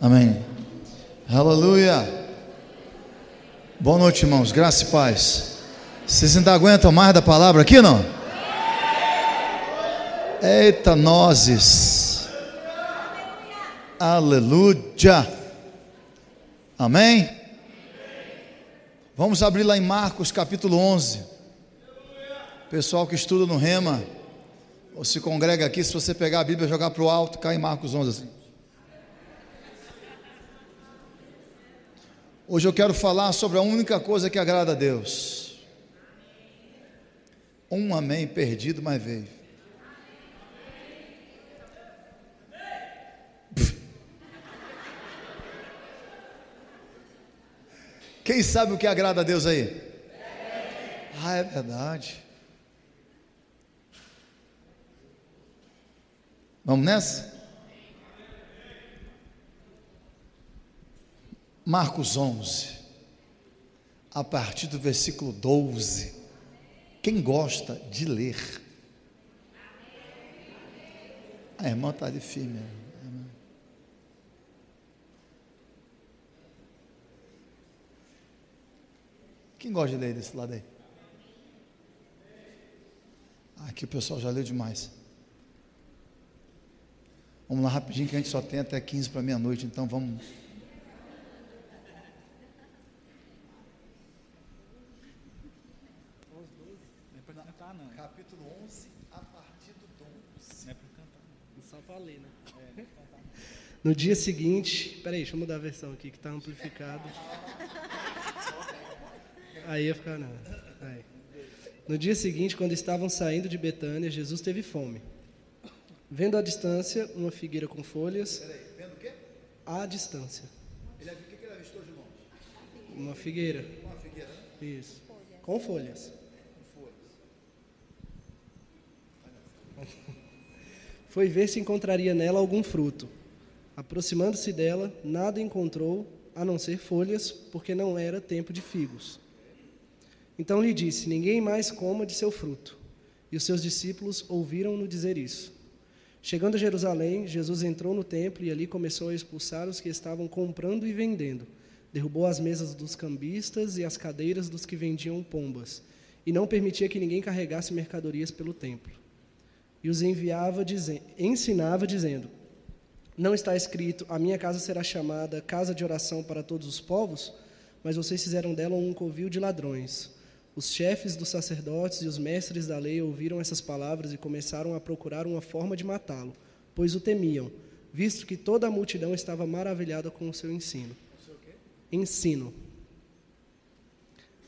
Amém. Aleluia. Boa noite, irmãos. Graça e paz. Vocês ainda aguentam mais da palavra aqui, não? Eita, nozes. Aleluia. Amém? Vamos abrir lá em Marcos capítulo 11. Pessoal que estuda no Rema, ou se congrega aqui, se você pegar a Bíblia e jogar para o alto, cai em Marcos 11 assim. Hoje eu quero falar sobre a única coisa que agrada a Deus. Um amém perdido, mas veio. Quem sabe o que agrada a Deus aí? Ah, é verdade. Vamos nessa? Marcos 11, a partir do versículo 12. Quem gosta de ler? A irmã está de firme. Quem gosta de ler desse lado aí? Aqui o pessoal já leu demais. Vamos lá rapidinho que a gente só tem até 15 para meia-noite, então vamos. No dia seguinte, peraí, deixa eu mudar a versão aqui que está amplificado. Aí ia ficar não. Aí. No dia seguinte, quando estavam saindo de Betânia, Jesus teve fome. Vendo à distância uma figueira com folhas. Peraí, vendo o quê? À distância. Ele, o que ele avistou de longe? Uma figueira. Uma figueira, né? Isso. Com folhas. Com folhas. Foi ver se encontraria nela algum fruto. Aproximando-se dela, nada encontrou a não ser folhas, porque não era tempo de figos. Então lhe disse: Ninguém mais coma de seu fruto. E os seus discípulos ouviram-no dizer isso. Chegando a Jerusalém, Jesus entrou no templo e ali começou a expulsar os que estavam comprando e vendendo. Derrubou as mesas dos cambistas e as cadeiras dos que vendiam pombas, e não permitia que ninguém carregasse mercadorias pelo templo. E os enviava, ensinava, dizendo: não está escrito: A minha casa será chamada casa de oração para todos os povos? Mas vocês fizeram dela um covil de ladrões. Os chefes dos sacerdotes e os mestres da lei ouviram essas palavras e começaram a procurar uma forma de matá-lo, pois o temiam, visto que toda a multidão estava maravilhada com o seu ensino. Ensino.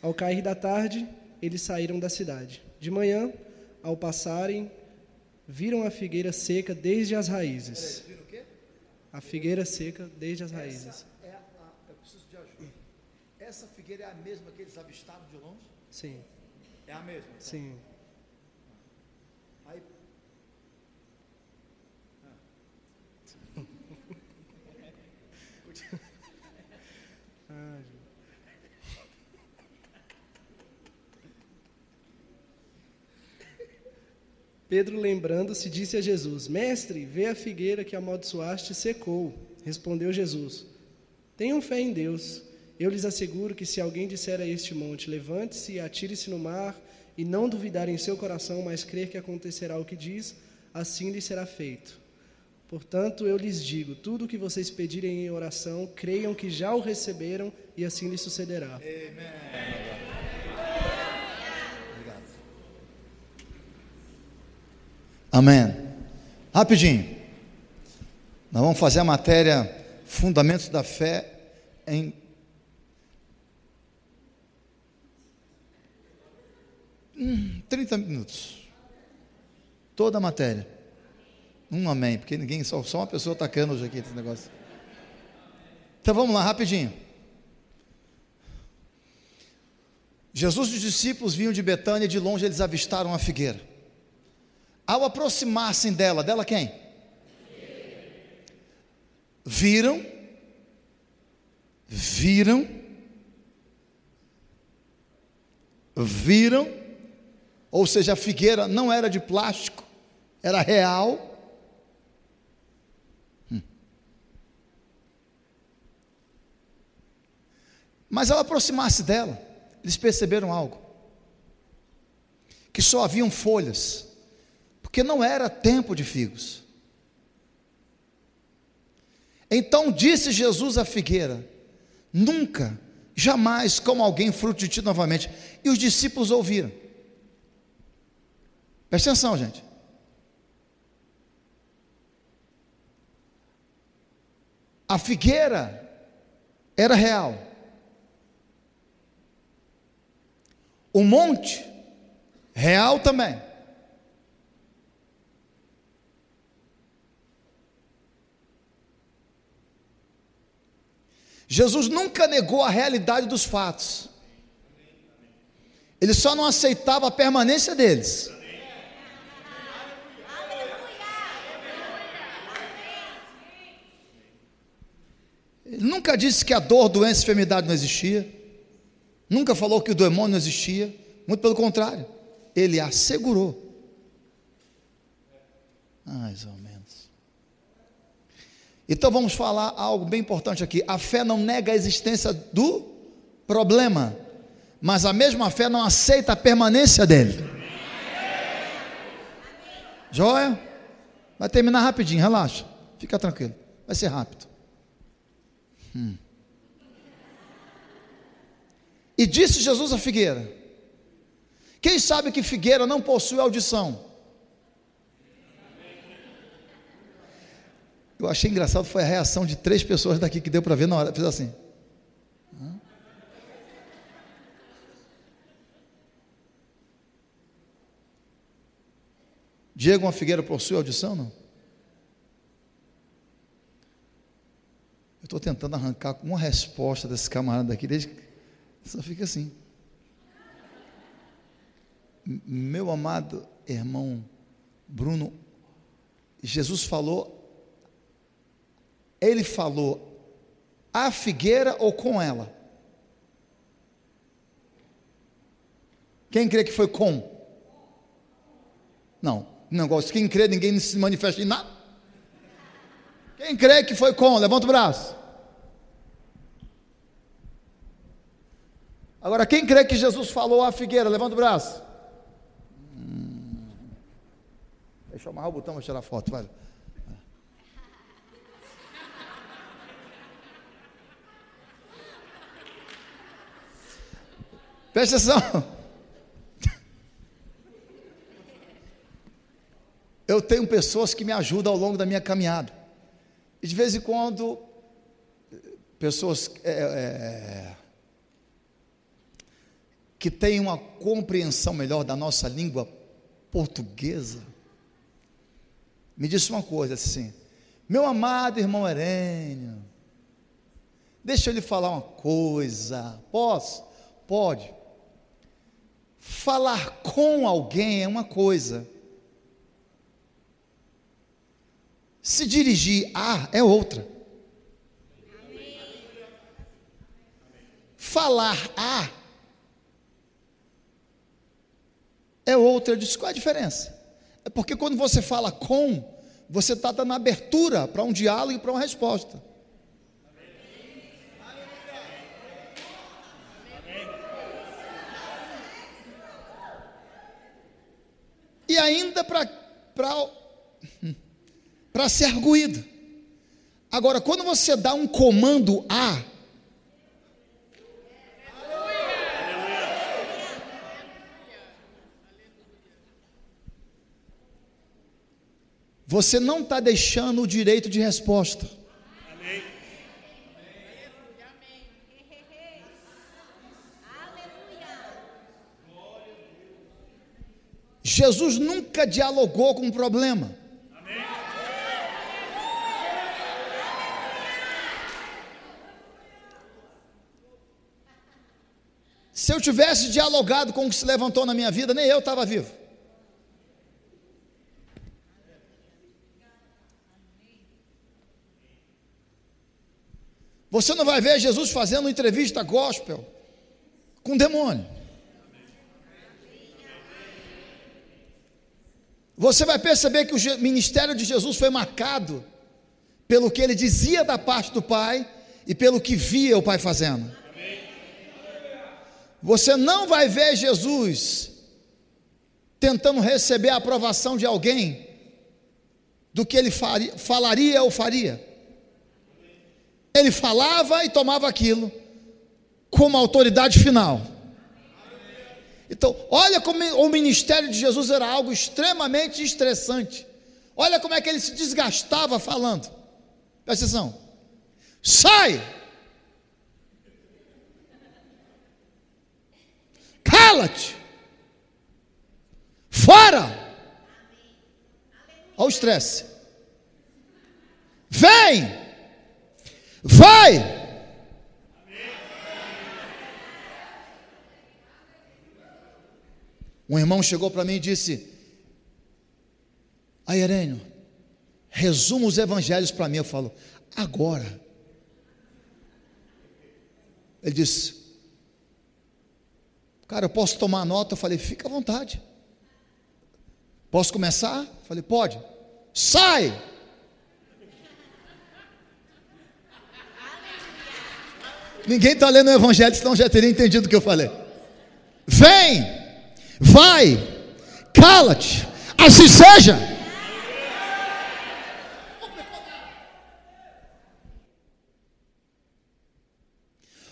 Ao cair da tarde, eles saíram da cidade. De manhã, ao passarem, viram a figueira seca desde as raízes. A figueira seca desde as raízes. Essa é a, eu preciso de ajuda. Essa figueira é a mesma que eles avistaram de longe? Sim. É a mesma? Então? Sim. Pedro, lembrando-se, disse a Jesus: Mestre, vê a figueira que amaldiçoaste secou. Respondeu Jesus: Tenham fé em Deus. Eu lhes asseguro que se alguém disser a este monte: Levante-se e atire-se no mar, e não duvidar em seu coração, mas crer que acontecerá o que diz, assim lhe será feito. Portanto, eu lhes digo: tudo o que vocês pedirem em oração, creiam que já o receberam, e assim lhe sucederá. Amém. Amém. Rapidinho. Nós vamos fazer a matéria Fundamentos da Fé em hum, 30 minutos. Toda a matéria. Um amém, porque ninguém, só, só uma pessoa atacando hoje aqui esse negócio. Então vamos lá, rapidinho. Jesus e os discípulos vinham de Betânia, de longe eles avistaram a figueira. Ao aproximar-se dela, dela quem? Viram, viram, viram, ou seja, a figueira não era de plástico, era real. Hum. Mas ao aproximar-se dela, eles perceberam algo: que só haviam folhas, porque não era tempo de figos. Então disse Jesus à figueira: Nunca, jamais como alguém fruto de ti novamente. E os discípulos ouviram. Presta atenção, gente. A figueira era real. O monte, real também. Jesus nunca negou a realidade dos fatos. Ele só não aceitava a permanência deles. Ele nunca disse que a dor, doença e enfermidade não existia. Nunca falou que o demônio não existia, muito pelo contrário, ele assegurou. Mais ou menos. Então vamos falar algo bem importante aqui. A fé não nega a existência do problema, mas a mesma fé não aceita a permanência dele. Joia? Vai terminar rapidinho, relaxa. Fica tranquilo. Vai ser rápido. Hum. E disse Jesus à figueira: Quem sabe que figueira não possui audição? Eu achei engraçado foi a reação de três pessoas daqui que deu para ver na hora, fez assim. Diego, uma figueira possui audição, não? Eu estou tentando arrancar uma resposta desse camarada aqui desde só fica assim. Meu amado irmão Bruno, Jesus falou, ele falou a figueira ou com ela? Quem crê que foi com? Não, negócio, quem crê, ninguém se manifesta em nada. Quem crê que foi com? Levanta o braço. Agora, quem crê que Jesus falou à figueira? Levanta o braço. Hum. Deixa eu amarrar o botão para tirar foto, vai. Presta atenção. Eu tenho pessoas que me ajudam ao longo da minha caminhada. E de vez em quando, pessoas é, é, que tem uma compreensão melhor da nossa língua portuguesa, me disse uma coisa assim: meu amado irmão Herênio, deixa eu lhe falar uma coisa. Posso? Pode. Falar com alguém é uma coisa. Se dirigir a é outra. Falar a é outra. Eu disse: qual é a diferença? É porque quando você fala com, você está dando abertura para um diálogo e para uma resposta. E ainda para ser arguído. Agora, quando você dá um comando A, Você não está deixando o direito de resposta. Jesus nunca dialogou com o problema. Se eu tivesse dialogado com o que se levantou na minha vida, nem eu estava vivo. Você não vai ver Jesus fazendo entrevista gospel com demônio. Você vai perceber que o ministério de Jesus foi marcado pelo que ele dizia da parte do Pai e pelo que via o Pai fazendo. Você não vai ver Jesus tentando receber a aprovação de alguém do que ele faria, falaria ou faria. Ele falava e tomava aquilo como autoridade final. Então, olha como o ministério de Jesus era algo extremamente estressante. Olha como é que ele se desgastava falando. Presta atenção. Sai! Cala-te! Fora! Olha o estresse. Vem! Vai! Um irmão chegou para mim e disse: Aí, Herênio, resuma os evangelhos para mim. Eu falo, agora. Ele disse: Cara, eu posso tomar nota? Eu falei: Fica à vontade. Posso começar? Eu falei: Pode. Sai! Ninguém está lendo o Evangelho, senão já teria entendido o que eu falei. Vem, vai, cala-te, assim seja.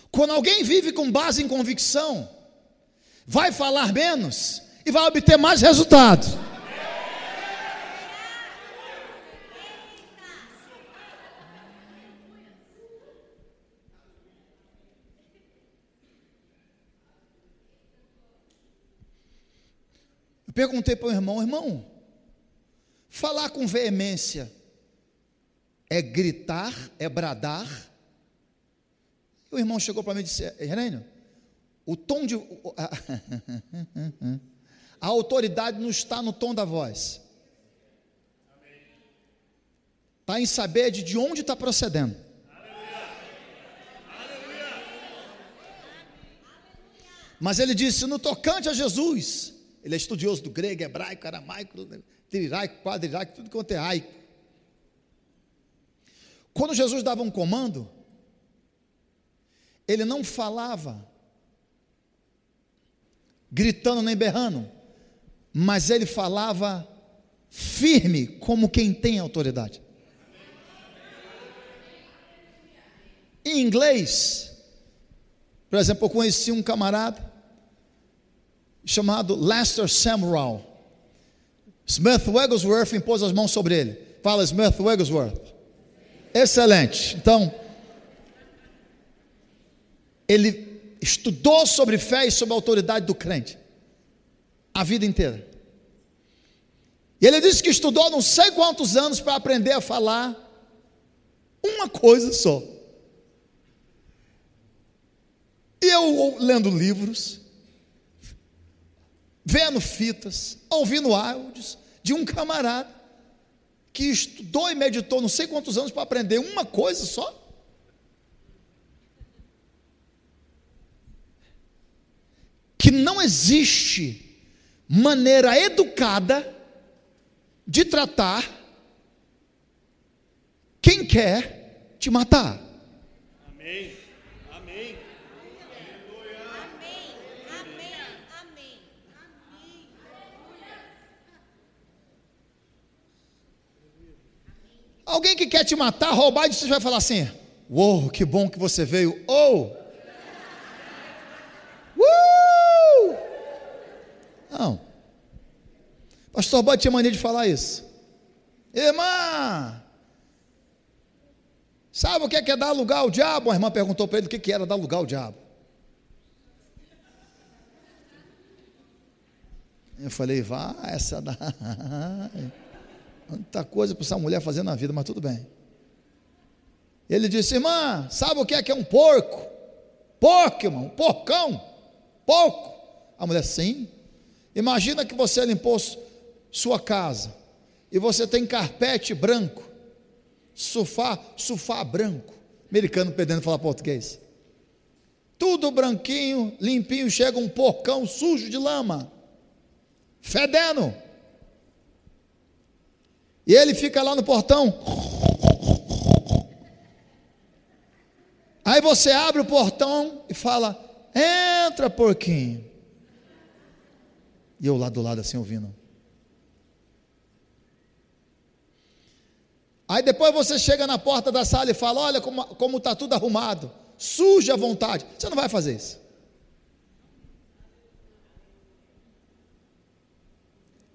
Quando alguém vive com base em convicção, vai falar menos e vai obter mais resultados. Eu perguntei para o irmão, irmão, falar com veemência é gritar, é bradar? E o irmão chegou para mim e disse, Renênio, o tom de. A autoridade não está no tom da voz. Está em saber de, de onde está procedendo. Mas ele disse: no tocante a Jesus, ele é estudioso do grego, hebraico, aramaico, triraico, quadriraico, tudo quanto é aico. Quando Jesus dava um comando, ele não falava gritando nem berrando, mas ele falava firme, como quem tem autoridade. Em inglês, por exemplo, eu conheci um camarada chamado Lester Samuel. Smith Wigglesworth impôs as mãos sobre ele. Fala Smith Wigglesworth. Excelente. Então, ele estudou sobre fé e sobre a autoridade do crente a vida inteira. E ele disse que estudou não sei quantos anos para aprender a falar uma coisa só. E eu lendo livros, vendo fitas, ouvindo áudios de um camarada que estudou e meditou não sei quantos anos para aprender uma coisa só. Que não existe maneira educada de tratar quem quer te matar. Amém. Alguém que quer te matar, roubar, e você vai falar assim: Uou, que bom que você veio. Ou. Oh, uh! Não. Pastor Bode tinha mania de falar isso. Irmã, sabe o que é, que é dar lugar ao diabo? A irmã perguntou para ele o que, que era dar lugar ao diabo. Eu falei, vá, essa da. Tanta coisa para essa mulher fazer na vida, mas tudo bem. Ele disse, irmã, sabe o que é que é um porco? Porco, irmão, porcão, porco. A mulher, sim. Imagina que você limpou sua casa e você tem carpete branco, sofá, sofá branco. Americano perdendo falar português. Tudo branquinho, limpinho, chega um porcão sujo de lama, fedendo. E ele fica lá no portão. Aí você abre o portão e fala: Entra, porquinho. E eu lá do lado assim ouvindo. Aí depois você chega na porta da sala e fala: Olha como está tudo arrumado, suja à vontade. Você não vai fazer isso.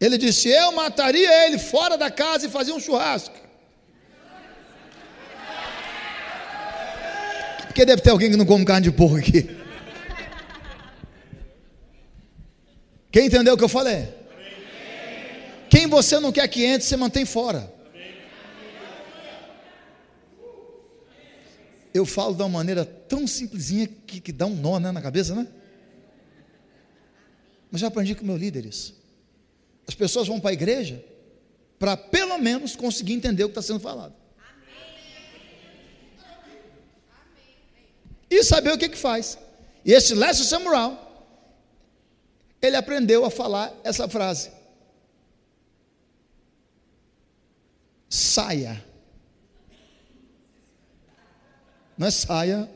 Ele disse: Eu mataria ele fora da casa e fazia um churrasco. Porque deve ter alguém que não come carne de porco aqui. Quem entendeu o que eu falei? Quem você não quer que entre, você mantém fora. eu falo de uma maneira tão simplesinha que, que dá um nó né, na cabeça, né? Mas já aprendi com meu líder isso. As pessoas vão para a igreja para pelo menos conseguir entender o que está sendo falado. E saber o que, que faz. E esse Lester Samuel, ele aprendeu a falar essa frase. Saia Não é saia.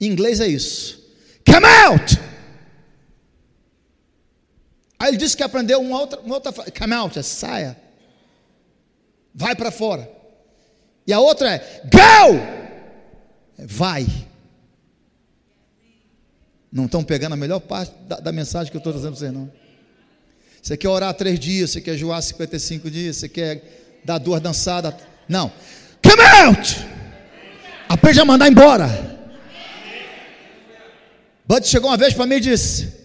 Em inglês é isso. Come out! Aí ele disse que aprendeu uma outra, uma outra come out, é saia. Vai para fora. E a outra é go! É, vai. Não estão pegando a melhor parte da, da mensagem que eu estou trazendo para vocês, não. Você quer orar três dias, você quer joar 55 dias, você quer dar duas dançadas não. Come out! Aprende a mandar embora. Bud chegou uma vez para mim e disse: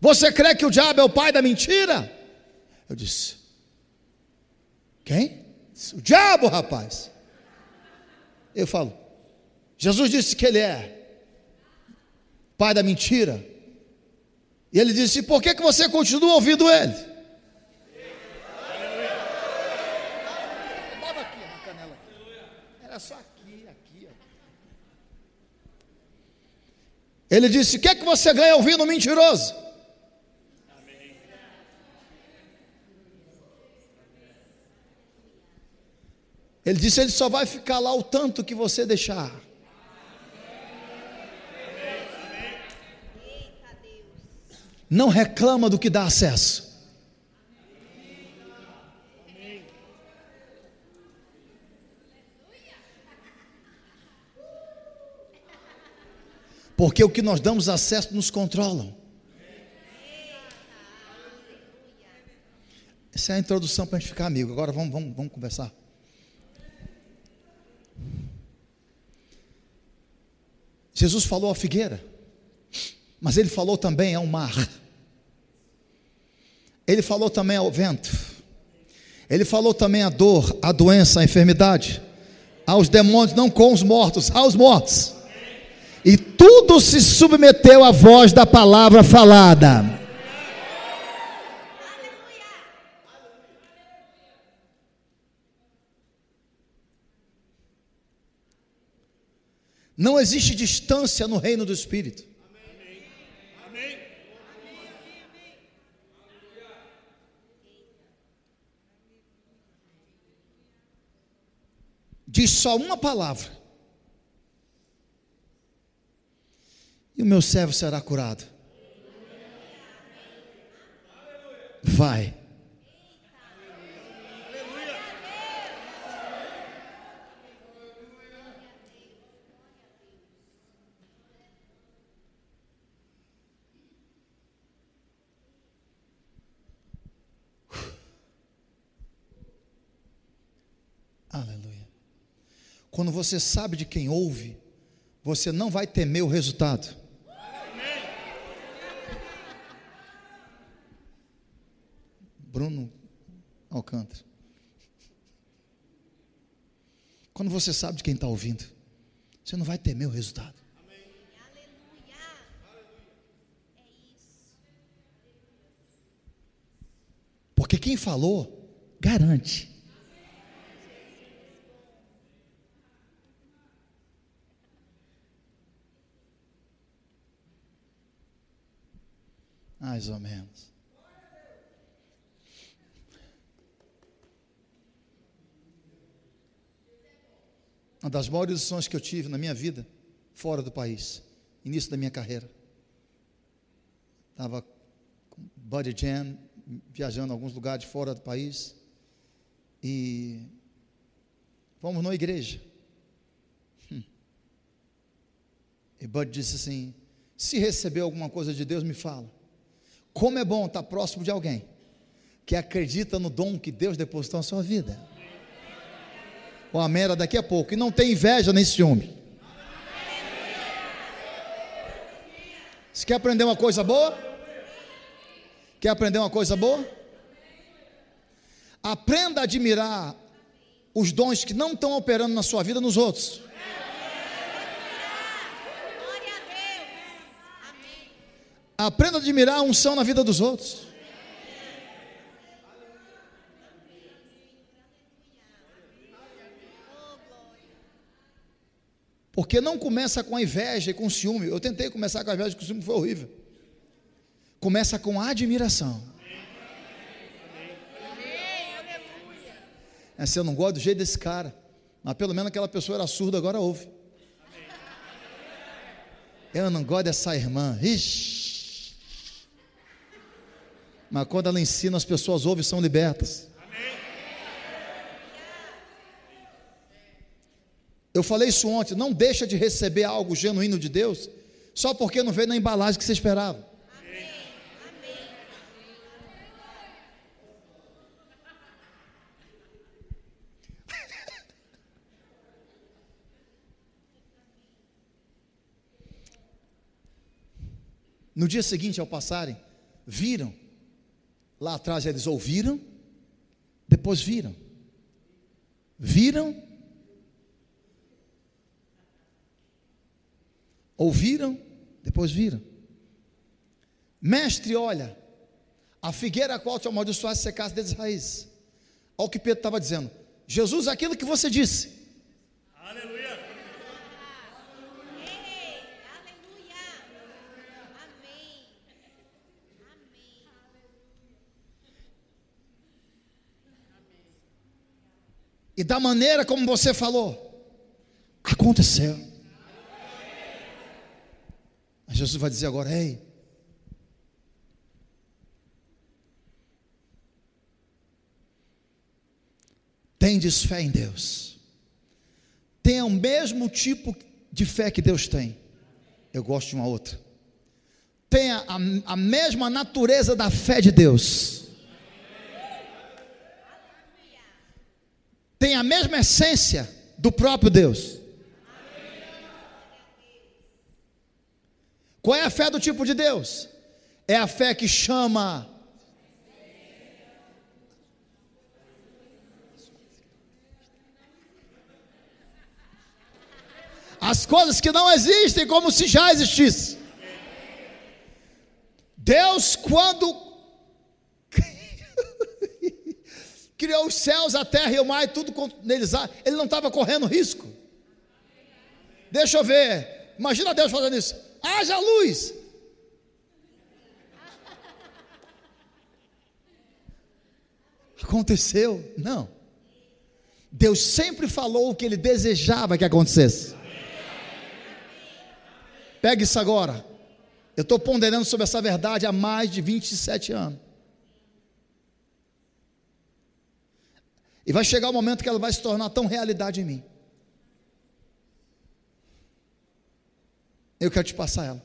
Você crê que o diabo é o pai da mentira? Eu disse: Quem? O diabo, rapaz. Eu falo: Jesus disse que ele é pai da mentira. E ele disse: Por que, que você continua ouvindo ele? Ele disse: O que que você ganha ouvindo mentiroso? Ele disse: Ele só vai ficar lá o tanto que você deixar. Não reclama do que dá acesso. Porque o que nós damos acesso nos controlam. Essa é a introdução para a gente ficar amigo. Agora vamos, vamos, vamos conversar. Jesus falou à figueira, mas ele falou também ao mar. Ele falou também ao vento. Ele falou também à dor, à doença, à enfermidade, aos demônios, não com os mortos, aos mortos e tudo se submeteu à voz da palavra falada. Não existe distância no reino do Espírito. Diz só uma palavra e o meu servo será curado. Vai. Aleluia. Quando você sabe de quem ouve, você não vai temer o resultado. Bruno Alcântara. Quando você sabe de quem está ouvindo, você não vai temer o resultado. Porque quem falou, garante. Mais ou menos. Uma das maiores lições que eu tive na minha vida fora do país, início da minha carreira. Estava com Buddy Jam, viajando em alguns lugares fora do país. E fomos numa igreja. Hum. E Bud disse assim: se receber alguma coisa de Deus, me fala. Como é bom estar próximo de alguém que acredita no dom que Deus depositou na sua vida. O amém era daqui a pouco. E não tem inveja nem ciúme. Você quer aprender uma coisa boa? Quer aprender uma coisa boa? Aprenda a admirar os dons que não estão operando na sua vida nos outros. Aprenda a admirar a unção na vida dos outros. Porque não começa com a inveja e com ciúme. Eu tentei começar com a inveja e com o ciúme, foi horrível. Começa com a admiração. É assim, eu não gosto do jeito desse cara. Mas pelo menos aquela pessoa era surda, agora ouve. Eu não gosto dessa irmã. Ixi. Mas quando ela ensina, as pessoas ouvem e são libertas. Eu falei isso ontem, não deixa de receber algo genuíno de Deus, só porque não veio na embalagem que você esperava. No dia seguinte, ao passarem, viram. Lá atrás eles ouviram, depois viram. Viram Ouviram, depois viram. Mestre, olha, a figueira a qual te amaldiçoaste secasse desde raízes. Olha o que Pedro estava dizendo. Jesus, aquilo que você disse. E da maneira como você falou, aconteceu. Jesus vai dizer agora: Ei, tendes fé em Deus, tenha o mesmo tipo de fé que Deus tem. Eu gosto de uma outra. Tenha a, a mesma natureza da fé de Deus. Tem a mesma essência do próprio Deus. Qual é a fé do tipo de Deus? É a fé que chama. As coisas que não existem como se já existissem. Deus, quando criou os céus, a terra e o mar e tudo neles há, ele não estava correndo risco. Deixa eu ver. Imagina Deus fazendo isso haja luz. Aconteceu? Não. Deus sempre falou o que ele desejava que acontecesse. Pega isso agora. Eu estou ponderando sobre essa verdade há mais de 27 anos. E vai chegar o momento que ela vai se tornar tão realidade em mim. Eu quero te passar ela.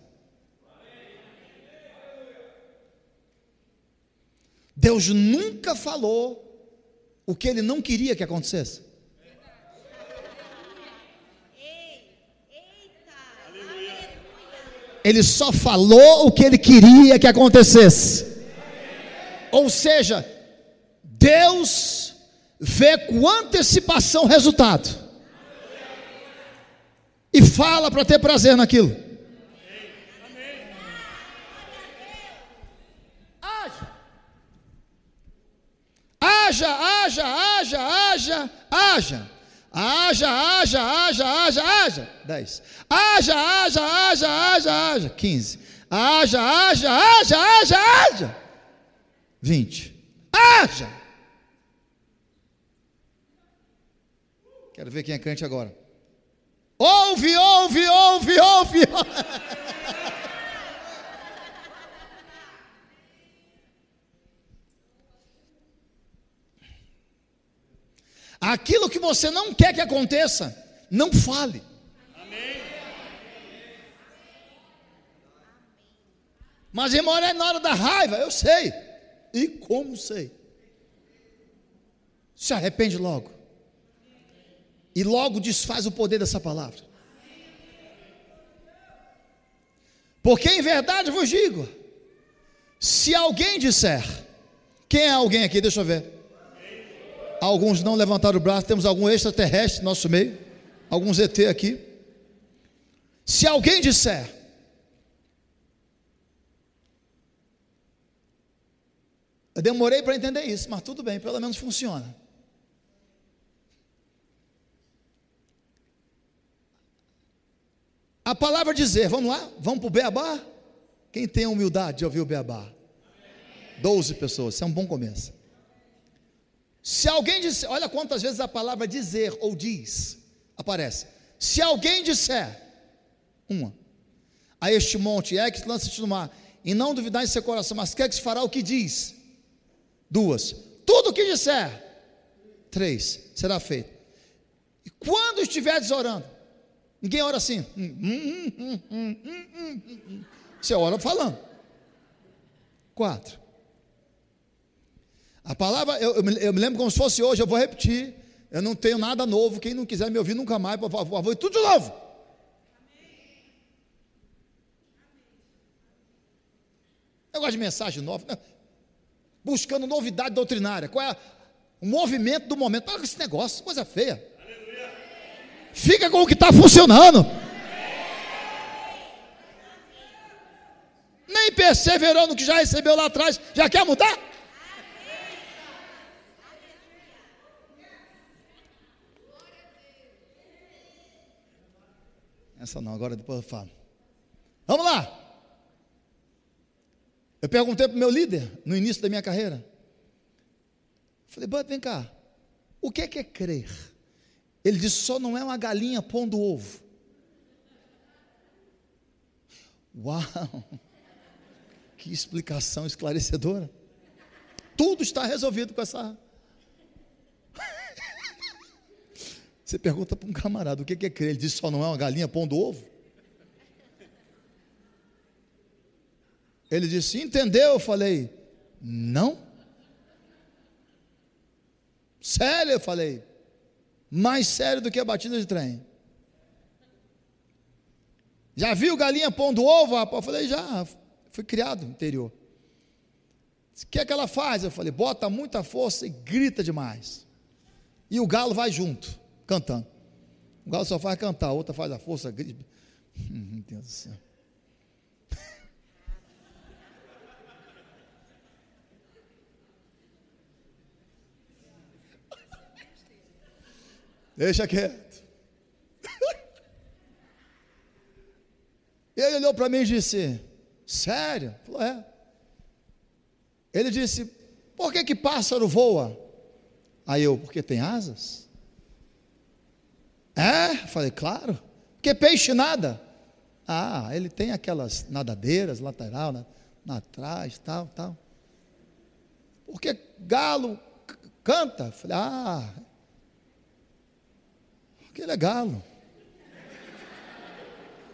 Deus nunca falou o que ele não queria que acontecesse. Ele só falou o que ele queria que acontecesse. Ou seja, Deus vê com antecipação o resultado e fala para ter prazer naquilo. Haja. Haja, haja, haja, haja, haja. Haja, haja, haja, haja, haja. 10. Haja, haja, haja, haja, haja. 15. Haja, haja, haja, haja, haja. 20. Haja. Quero ver quem é crente agora. Ouve, ouve, ouve, ouve. Aquilo que você não quer que aconteça, não fale. Mas irmão, é na hora da raiva, eu sei. E como sei? Se arrepende logo. E logo desfaz o poder dessa palavra. Porque em verdade vos digo: se alguém disser, quem é alguém aqui? Deixa eu ver. Alguns não levantaram o braço, temos algum extraterrestre no nosso meio, alguns ET aqui. Se alguém disser, eu demorei para entender isso, mas tudo bem, pelo menos funciona. A palavra dizer, vamos lá? Vamos para o beabá? Quem tem a humildade de ouvir o beabá? Doze pessoas, isso é um bom começo. Se alguém disser, olha quantas vezes a palavra dizer ou diz aparece. Se alguém disser, uma, a este monte, é que lança-te no mar, e não duvidar em seu coração, mas quer que se fará o que diz. Duas, tudo o que disser. Três, será feito. E quando estiveres orando, Ninguém ora assim. Hum, hum, hum, Você ora falando. Quatro. A palavra, eu, eu, me lembro como se fosse hoje, eu vou repetir. Eu não tenho nada novo. Quem não quiser me ouvir nunca mais, por favor, tudo de novo. Eu gosto de mensagem nova, né? buscando novidade doutrinária. Qual é o movimento do momento? Para com esse negócio, coisa feia. Fica com o que está funcionando. Nem perseverou no que já recebeu lá atrás, já quer mudar? Essa não, agora depois eu falo. Vamos lá. Eu perguntei para o meu líder no início da minha carreira. Falei, Bud, vem cá. O que é, que é crer? Ele disse: só não é uma galinha pondo ovo. Uau! Que explicação esclarecedora. Tudo está resolvido com essa. Você pergunta para um camarada o que é crer. Ele diz: só não é uma galinha pondo ovo. Ele disse: entendeu? Eu falei: não. Sério? Eu falei: mais sério do que a batida de trem. Já viu galinha pondo ovo, rapaz? Eu falei, já, fui criado no interior. O que é que ela faz? Eu falei, bota muita força e grita demais. E o galo vai junto, cantando. O galo só faz cantar, a outra faz a força, grita. Meu Deus do céu. Deixa quieto. Ele olhou para mim e disse: Sério? É. Ele disse: Por que que pássaro voa? Aí eu: Porque tem asas? É? Falei: Claro. Porque peixe nada? Ah, ele tem aquelas nadadeiras lateral, né? na trás, tal, tal. Porque galo canta? Falei: Ah, porque ele é galo.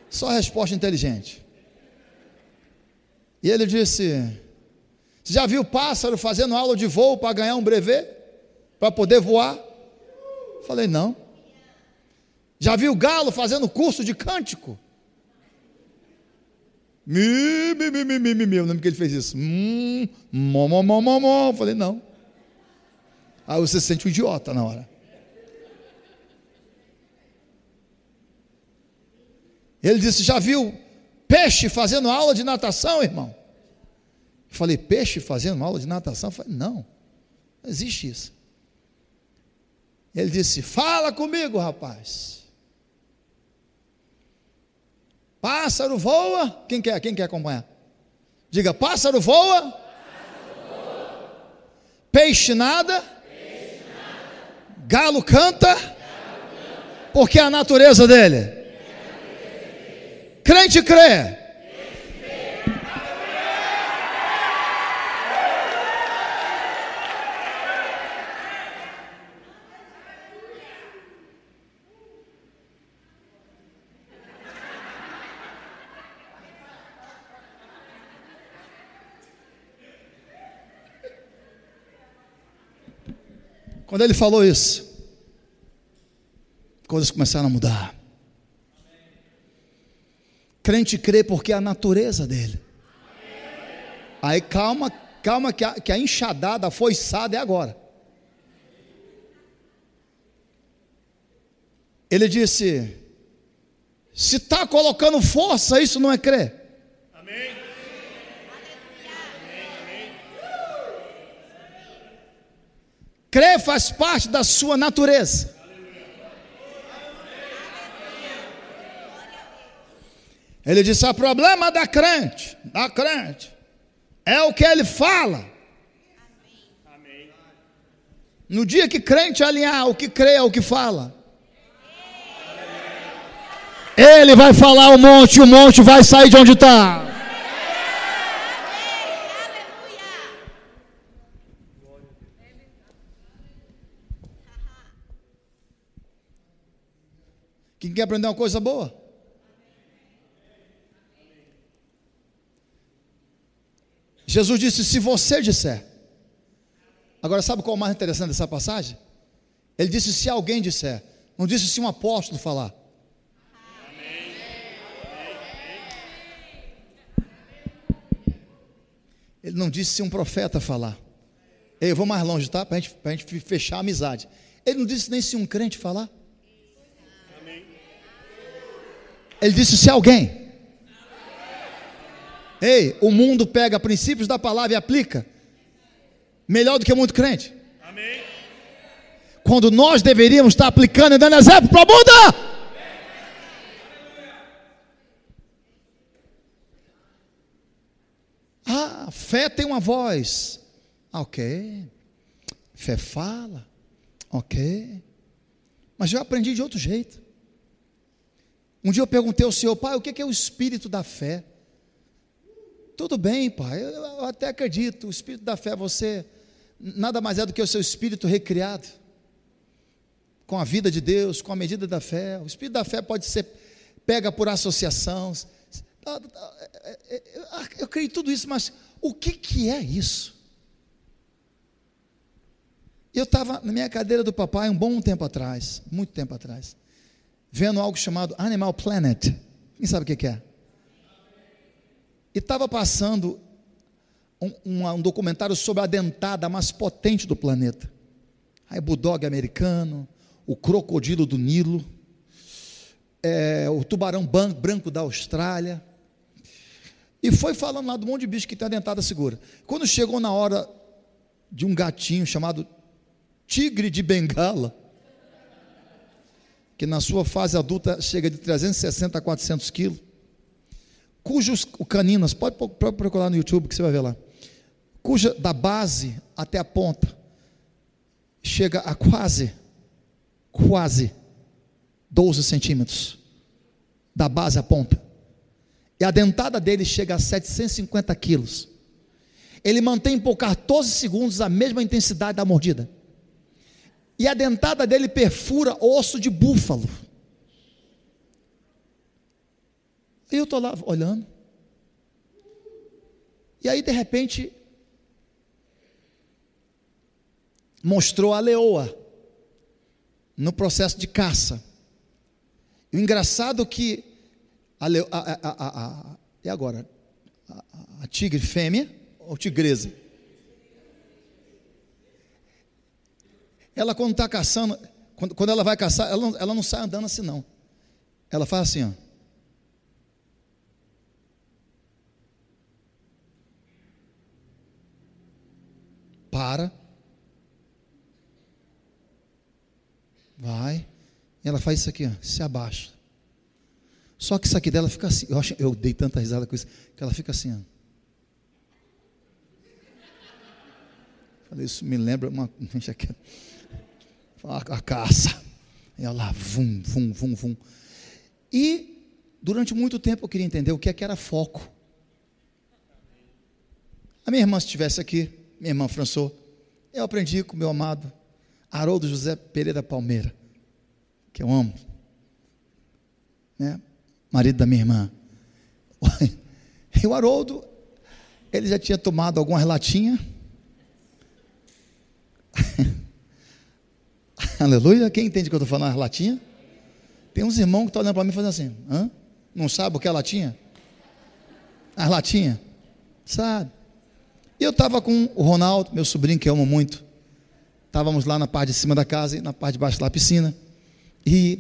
Só resposta inteligente. E ele disse: Você já viu pássaro fazendo aula de voo para ganhar um brevet? Para poder voar? Falei: Não. Já viu galo fazendo curso de cântico? Mi, mi, mi, mi, mi, mi. Eu lembro que ele fez isso. Hum, mó, mó, mó. Falei: Não. Aí você se sente um idiota na hora. Ele disse: Já viu peixe fazendo aula de natação, irmão? Eu falei: Peixe fazendo aula de natação? Eu falei: Não, não existe isso. Ele disse: Fala comigo, rapaz. Pássaro voa. Quem quer? Quem quer acompanhar? Diga: Pássaro voa. Pássaro voa. Peixe, nada. Peixe nada. Galo, canta. Galo canta. Porque a natureza dele Crente crê. Quando ele falou isso, coisas começaram a mudar. Crente crê porque é a natureza dele. Aí calma, calma, que a, que a enxadada, a foiçada é agora. Ele disse: se está colocando força, isso não é crer. Amém. Crer faz parte da sua natureza. Ele disse: o problema da crente, da crente, é o que ele fala. No dia que crente alinhar o que crê é o que fala. Ele vai falar o monte, o monte vai sair de onde está. Quem quer aprender uma coisa boa? Jesus disse: Se você disser. Agora, sabe qual é o mais interessante dessa passagem? Ele disse: Se alguém disser. Não disse se um apóstolo falar. Ele não disse se um profeta falar. Eu vou mais longe, tá? Para a gente fechar a amizade. Ele não disse nem se um crente falar. Ele disse: se alguém. Ei, o mundo pega princípios da palavra e aplica. Melhor do que muito crente. Amém. Quando nós deveríamos estar aplicando e dando exemplo para o mundo. Ah, fé tem uma voz. Ah, ok. Fé fala. Ok. Mas eu aprendi de outro jeito. Um dia eu perguntei ao Senhor, pai, o que é o espírito da fé? Tudo bem, pai, eu até acredito, o espírito da fé, você nada mais é do que o seu espírito recriado, com a vida de Deus, com a medida da fé. O espírito da fé pode ser pega por associação. Eu creio em tudo isso, mas o que, que é isso? Eu estava na minha cadeira do papai um bom tempo atrás, muito tempo atrás vendo algo chamado Animal Planet. Quem sabe o que é? E estava passando um, um, um, documentário sobre a dentada mais potente do planeta. Aí, bulldog americano, o crocodilo do Nilo, é, o tubarão branco da Austrália. E foi falando lá do monte de bicho que tem a dentada segura. Quando chegou na hora de um gatinho chamado tigre de Bengala, que na sua fase adulta chega de 360 a 400 quilos, cujos caninos, pode procurar no YouTube que você vai ver lá, cuja da base até a ponta chega a quase, quase 12 centímetros, da base à ponta, e a dentada dele chega a 750 quilos. Ele mantém por 14 segundos a mesma intensidade da mordida e a dentada dele perfura osso de búfalo. E eu estou lá olhando. E aí, de repente, mostrou a leoa no processo de caça. E o engraçado é que a, a, a, a e agora? A, tigre fêmea ou tigresa? Ela, quando está caçando, quando, quando, ela vai caçar, ela não, ela não sai andando assim, não. Ela faz assim, ó. Para. Vai. E ela faz isso aqui, ó, se abaixa. Só que isso aqui dela fica assim. Eu, acho, eu dei tanta risada com isso, que ela fica assim, ó. Falei, isso me lembra uma. A, a caça. E ela lá, vum, vum, vum, vum. E durante muito tempo eu queria entender o que é que era foco. A minha irmã, se estivesse aqui, minha irmã François, eu aprendi com meu amado Haroldo José Pereira Palmeira, que eu amo, né? marido da minha irmã. E o Haroldo, ele já tinha tomado alguma relatinha. Aleluia. Quem entende que eu estou falando a latinha? Tem uns irmãos que estão olhando para mim e fazendo assim: Hã? não sabe o que é latinha? As latinhas? Sabe? E eu estava com o Ronaldo, meu sobrinho que eu amo muito. Estávamos lá na parte de cima da casa e na parte de baixo da piscina. E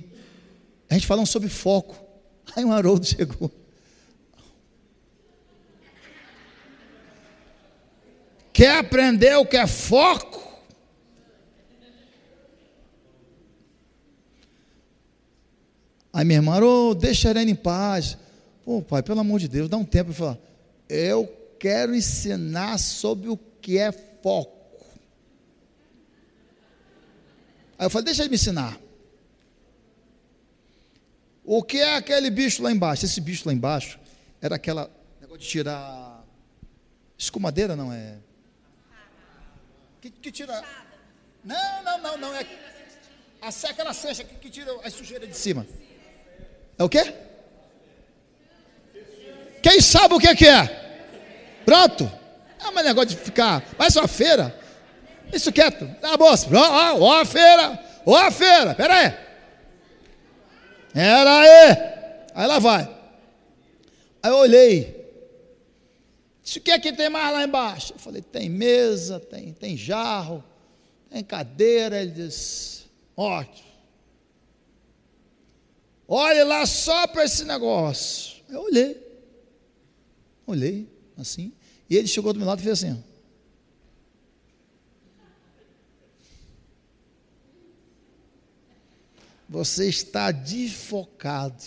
a gente falando sobre foco. Aí um Haroldo chegou. Quer aprender o que é foco? Aí minha irmã, oh, deixa a Irene em paz. Pô, pai, pelo amor de Deus, dá um tempo. e fala, eu quero ensinar sobre o que é foco. Aí eu falei, deixa ele me ensinar. O que é aquele bicho lá embaixo? Esse bicho lá embaixo era aquela negócio de tirar escumadeira, não é? Que, que tira. Não, não, não, não é. A aquela cecha que, que tira a sujeira de cima. É o quê? Quem sabe o que, que é? Pronto. É um negócio de ficar. Vai sua feira. Isso quieto. Tá ah, moça. Ó, ó, ó a feira. Ó a feira. Pera aí. Pera aí. Aí lá vai. Aí eu olhei. Disse, o que é que tem mais lá embaixo? Eu falei, tem mesa, tem, tem jarro, tem cadeira. Ele disse, ótimo. Olhe lá só para esse negócio. Eu olhei. Olhei assim. E ele chegou do meu lado e fez assim. Você está desfocado.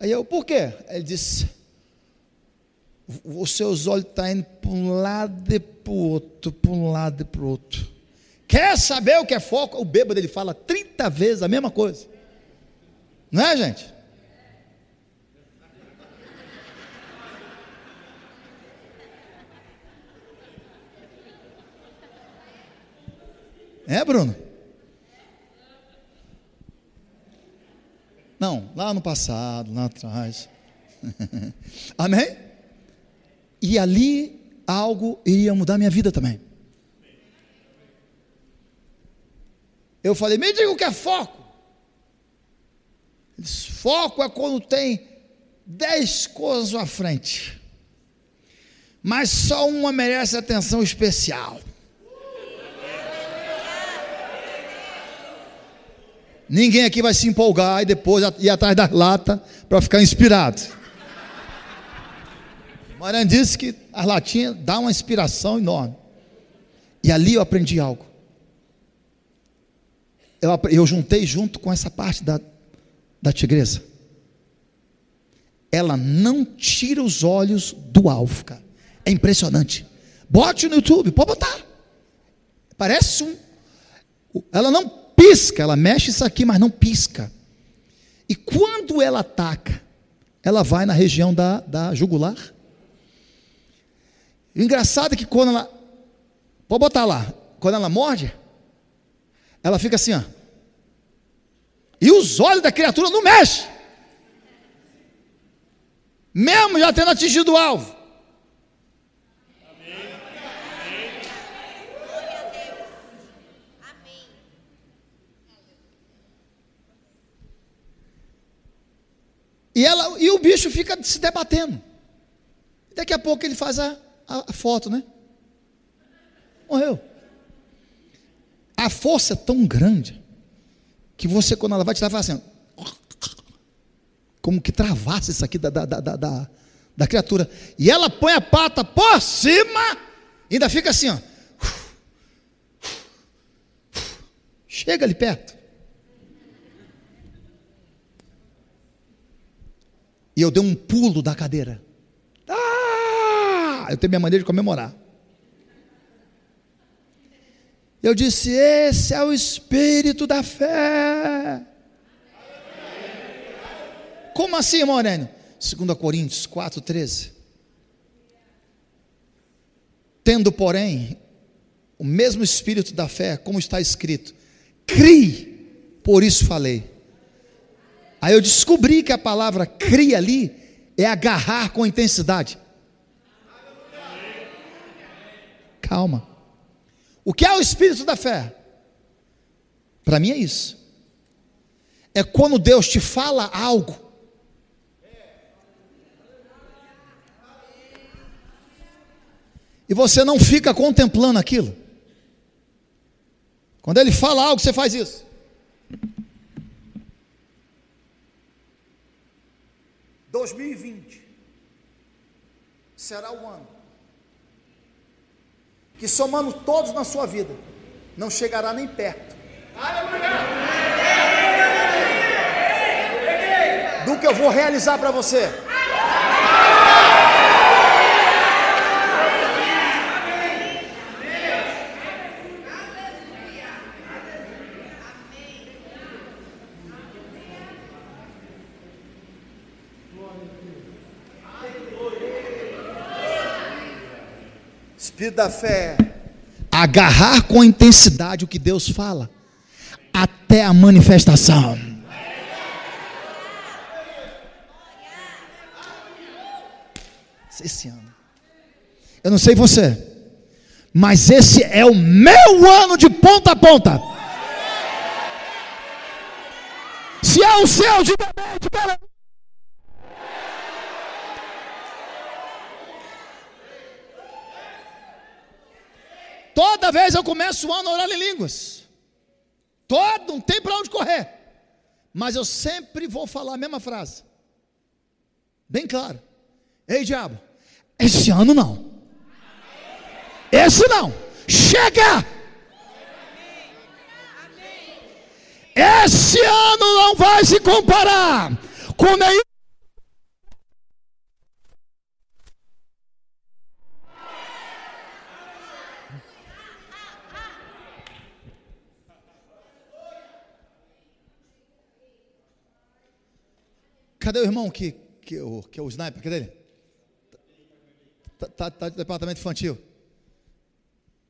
Aí eu, por quê? Ele disse: os seus olhos estão tá indo para um lado e para o outro, para um lado e para o outro. Quer saber o que é foco? O bêbado ele fala 30 vezes a mesma coisa. Não é, gente? É, Bruno? Não, lá no passado, lá atrás. Amém? E ali algo iria mudar minha vida também. Eu falei, me diga o que é foco. Eles, foco é quando tem dez coisas à frente, mas só uma merece atenção especial. Ninguém aqui vai se empolgar e depois ir atrás da lata para ficar inspirado. Mariana disse que as latinhas dão uma inspiração enorme. E ali eu aprendi algo. Eu, eu juntei junto com essa parte da, da tigresa. Ela não tira os olhos do alvo, cara. É impressionante. Bote no YouTube, pode botar. Parece um. Ela não pisca, ela mexe isso aqui, mas não pisca. E quando ela ataca, ela vai na região da, da jugular. O engraçado é que quando ela. Pode botar lá. Quando ela morde, ela fica assim, ó. E os olhos da criatura não mexem. Mesmo já tendo atingido o alvo. E, ela, e o bicho fica se debatendo. Daqui a pouco ele faz a, a, a foto, né? Morreu. A força é tão grande que você, quando ela vai tirar, fala assim, como que travasse isso aqui da, da, da, da, da criatura. E ela põe a pata por cima, ainda fica assim, ó. Chega ali perto. E eu dei um pulo da cadeira. Ah! Eu tenho minha maneira de comemorar. Eu disse: Esse é o espírito da fé. Como assim, irmão Aurélio? 2 Coríntios 4,13. Tendo, porém, o mesmo espírito da fé, como está escrito, crie, por isso falei. Aí eu descobri que a palavra crie ali é agarrar com intensidade. Calma. O que é o espírito da fé? Para mim é isso. É quando Deus te fala algo. E você não fica contemplando aquilo. Quando ele fala algo, você faz isso. 2020 será o ano que somando todos na sua vida, não chegará nem perto do que eu vou realizar para você. Espírito da fé. Agarrar com intensidade o que Deus fala, até a manifestação. Esse ano. Eu não sei você, mas esse é o meu ano de ponta a ponta. Se é o seu, diga amém, diga Toda vez eu começo o ano orar em línguas. Todo, não tem para onde correr. Mas eu sempre vou falar a mesma frase. Bem claro. Ei, diabo, esse ano não. Esse não. Chega! Esse ano não vai se comparar com nenhum Cadê o irmão que, que, o, que é o sniper? Cadê ele? Tá, tá no departamento infantil.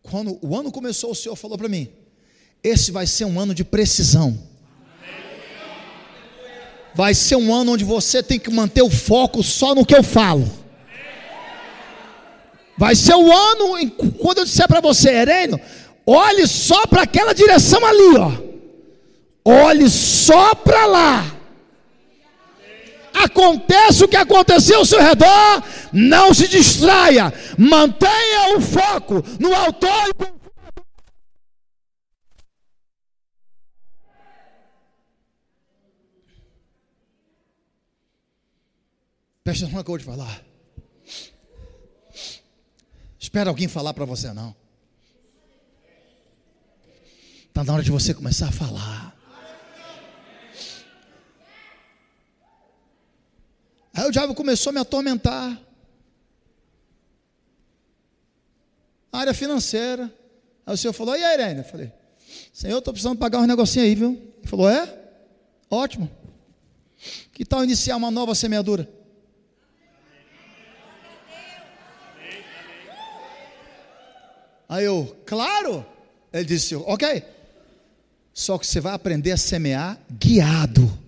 Quando o ano começou, o Senhor falou para mim: esse vai ser um ano de precisão. Vai ser um ano onde você tem que manter o foco só no que eu falo. Vai ser o um ano, quando eu disser para você, Herênio, olhe só para aquela direção ali, ó. Olhe só para lá aconteça o que aconteceu ao seu redor, não se distraia, mantenha o foco no autor e Presta atenção no que eu vou te falar. Espera alguém falar para você, não. Está na hora de você começar a falar. Aí o diabo começou a me atormentar. A área financeira. Aí o senhor falou: E aí, Irene? Eu falei: Senhor, estou precisando pagar uns negocinhos aí, viu? Ele falou: É? Ótimo. Que tal iniciar uma nova semeadura? Aí eu, claro. Ele disse: Ok. Só que você vai aprender a semear guiado.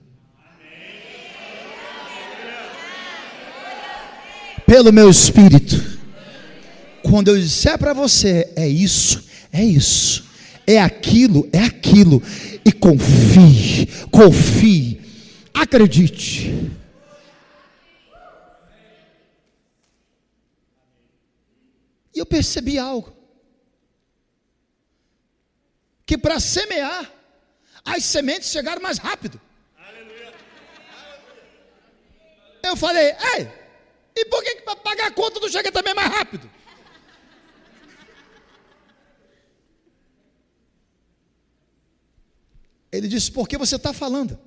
Pelo meu espírito. Quando eu disser para você, é isso, é isso, é aquilo, é aquilo, e confie, confie, acredite. E eu percebi algo. Que para semear, as sementes chegaram mais rápido. Eu falei, ei, e por que, que para pagar a conta não chega também mais rápido? Ele disse: Por que você está falando?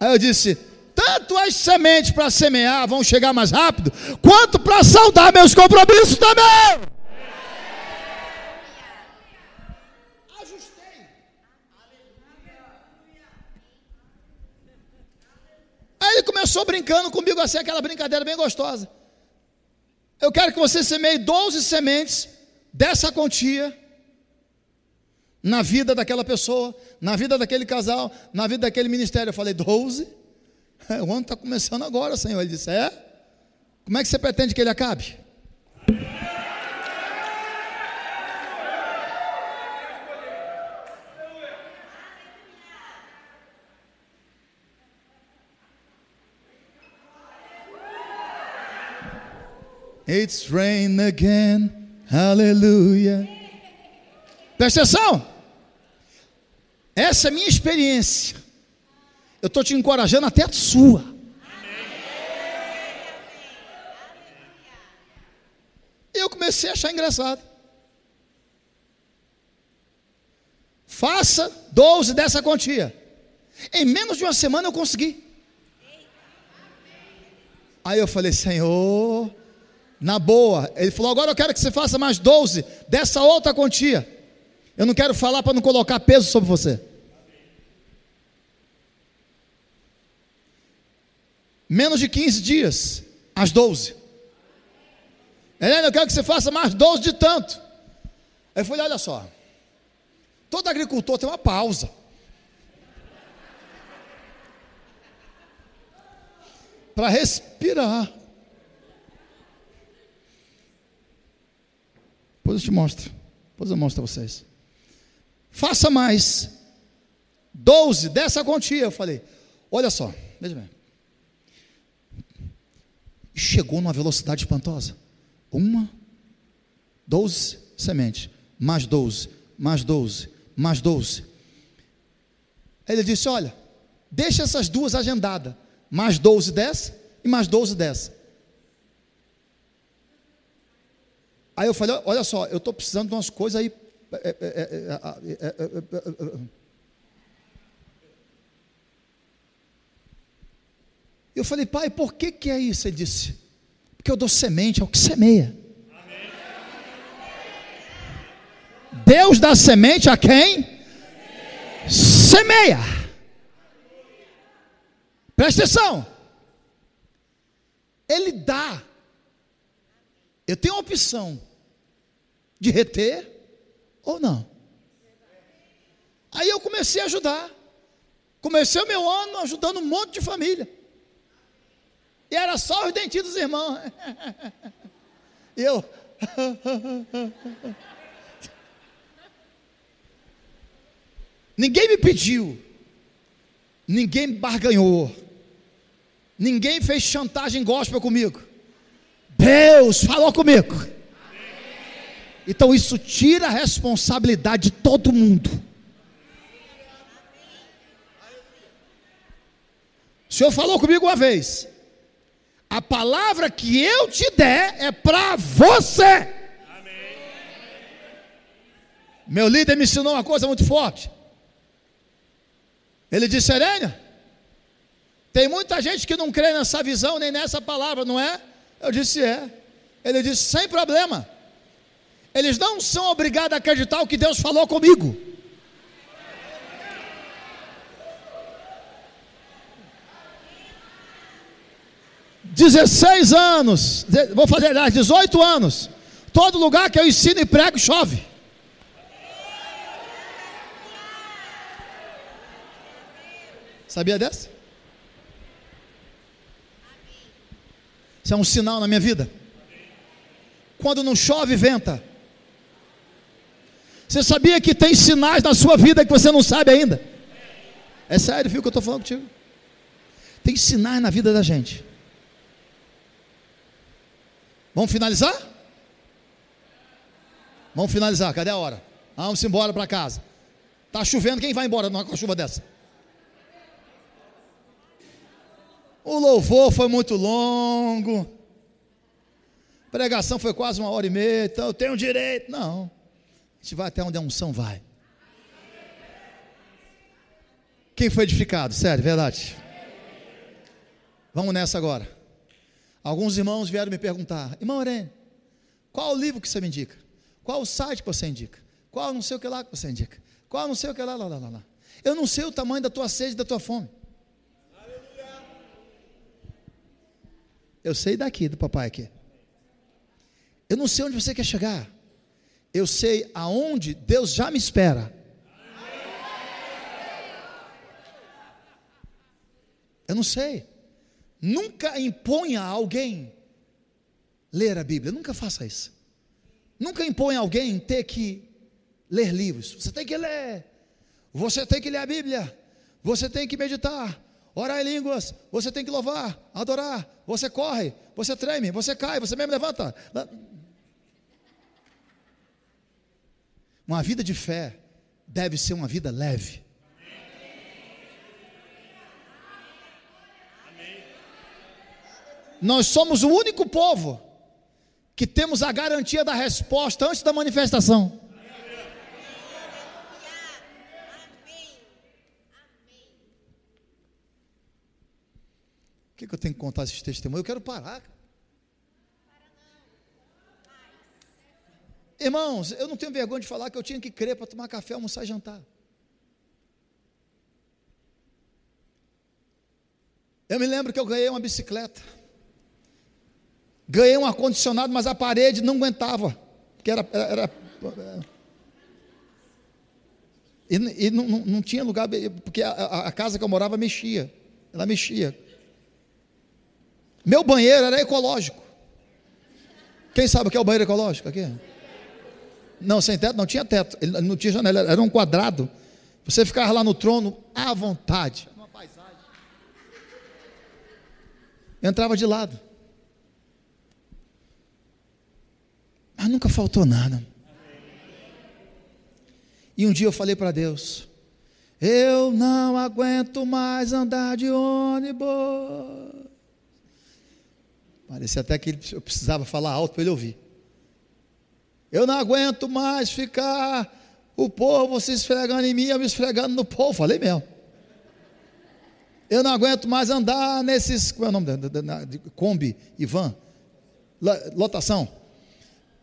Aí eu disse: Tanto as sementes para semear vão chegar mais rápido, quanto para saudar meus compromissos também. Começou brincando comigo assim, aquela brincadeira bem gostosa. Eu quero que você semeie 12 sementes dessa quantia na vida daquela pessoa, na vida daquele casal, na vida daquele ministério. Eu falei, 12? É, o ano está começando agora, Senhor. Ele disse, é? Como é que você pretende que ele acabe? It's rain again, hallelujah. Presta atenção. Essa é a minha experiência. Eu estou te encorajando até a sua. E eu comecei a achar engraçado. Faça 12 dessa quantia. Em menos de uma semana eu consegui. Aí eu falei, Senhor, na boa. Ele falou: agora eu quero que você faça mais 12 dessa outra quantia. Eu não quero falar para não colocar peso sobre você. Menos de 15 dias, às 12. Helena, eu quero que você faça mais 12 de tanto. Aí eu falei: olha só. Todo agricultor tem uma pausa. Para respirar. Depois eu te mostro. Depois eu mostro a vocês. Faça mais. 12 dessa quantia. Eu falei, olha só, veja bem. Chegou numa velocidade espantosa. Uma, 12 sementes, mais 12, mais 12, mais 12. Aí ele disse: Olha, deixa essas duas agendadas, mais 12 dessa e mais 12 dessa. Aí eu falei: olha só, eu estou precisando de umas coisas aí. Eu falei, pai, por que, que é isso? Ele disse, porque eu dou semente ao que semeia. Deus dá semente a quem? Semeia. Presta atenção. Ele dá. Eu tenho a opção de reter ou não. Aí eu comecei a ajudar. Comecei o meu ano ajudando um monte de família. E era só os dentinhos dos irmãos. E eu. Ninguém me pediu. Ninguém barganhou. Ninguém fez chantagem gospel comigo. Deus falou comigo. Então isso tira a responsabilidade de todo mundo. O Senhor falou comigo uma vez. A palavra que eu te der é para você. Meu líder me ensinou uma coisa muito forte. Ele disse: Serênia, tem muita gente que não crê nessa visão nem nessa palavra, não é? Eu disse: É. Ele disse: Sem problema. Eles não são obrigados a acreditar o que Deus falou comigo. Dezesseis anos, vou fazer 18 anos. Todo lugar que eu ensino e prego chove. Sabia dessa? Isso é um sinal na minha vida. Quando não chove, venta. Você sabia que tem sinais na sua vida que você não sabe ainda? É sério, viu que eu estou falando contigo? Tem sinais na vida da gente. Vamos finalizar? Vamos finalizar, cadê a hora? Vamos embora para casa. Está chovendo, quem vai embora com a chuva dessa? O louvor foi muito longo. A pregação foi quase uma hora e meia, então eu tenho direito. Não gente vai até onde a unção vai. Quem foi edificado? Sério, verdade. Vamos nessa agora. Alguns irmãos vieram me perguntar: Irmão Irene, qual o livro que você me indica? Qual o site que você indica? Qual não sei o que lá que você indica? Qual não sei o que lá, lá, lá, lá. Eu não sei o tamanho da tua sede e da tua fome. Eu sei daqui, do papai aqui. Eu não sei onde você quer chegar. Eu sei aonde Deus já me espera. Eu não sei. Nunca imponha a alguém ler a Bíblia. Nunca faça isso. Nunca imponha a alguém ter que ler livros. Você tem que ler. Você tem que ler a Bíblia. Você tem que meditar. Orar em línguas. Você tem que louvar, adorar. Você corre, você treme, você cai, você mesmo levanta. Uma vida de fé deve ser uma vida leve. Nós somos o único povo que temos a garantia da resposta antes da manifestação. Que, que eu tenho que contar esses testemunhos? Eu quero parar. Irmãos, eu não tenho vergonha de falar que eu tinha que crer para tomar café, almoçar e jantar. Eu me lembro que eu ganhei uma bicicleta. Ganhei um ar-condicionado, mas a parede não aguentava. Porque era. era, era e, e não, não, não, tinha lugar, porque a, a casa que eu morava mexia. Ela mexia. Meu banheiro era ecológico. Quem sabe o que é o banheiro ecológico aqui? Não, sem teto, não tinha teto, não tinha janela, era um quadrado. Você ficava lá no trono à vontade. Uma paisagem. entrava de lado. Mas nunca faltou nada. E um dia eu falei para Deus: Eu não aguento mais andar de ônibus. Parecia até que eu precisava falar alto para ele ouvir. Eu não aguento mais ficar o povo se esfregando em mim, eu me esfregando no povo. Falei mesmo. Eu não aguento mais andar nesses. Como é o nome de Kombi e van? Lotação.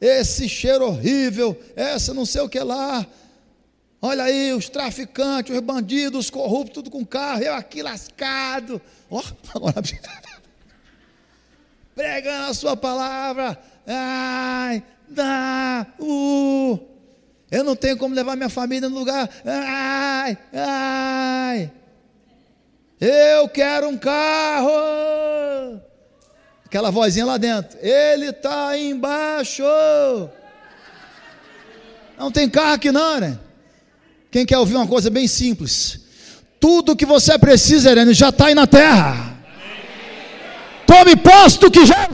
Esse cheiro horrível, essa não sei o que lá. Olha aí, os traficantes, os bandidos, os corruptos, tudo com carro, eu aqui lascado. Ó, oh, agora. Pregando a sua palavra. Ai, dá, uh, eu não tenho como levar minha família no lugar, ai, ai, eu quero um carro. Aquela vozinha lá dentro, ele está embaixo. Não tem carro aqui não, né? Quem quer ouvir uma coisa bem simples? Tudo que você precisa, Irene, já está aí na terra. Tome posto que já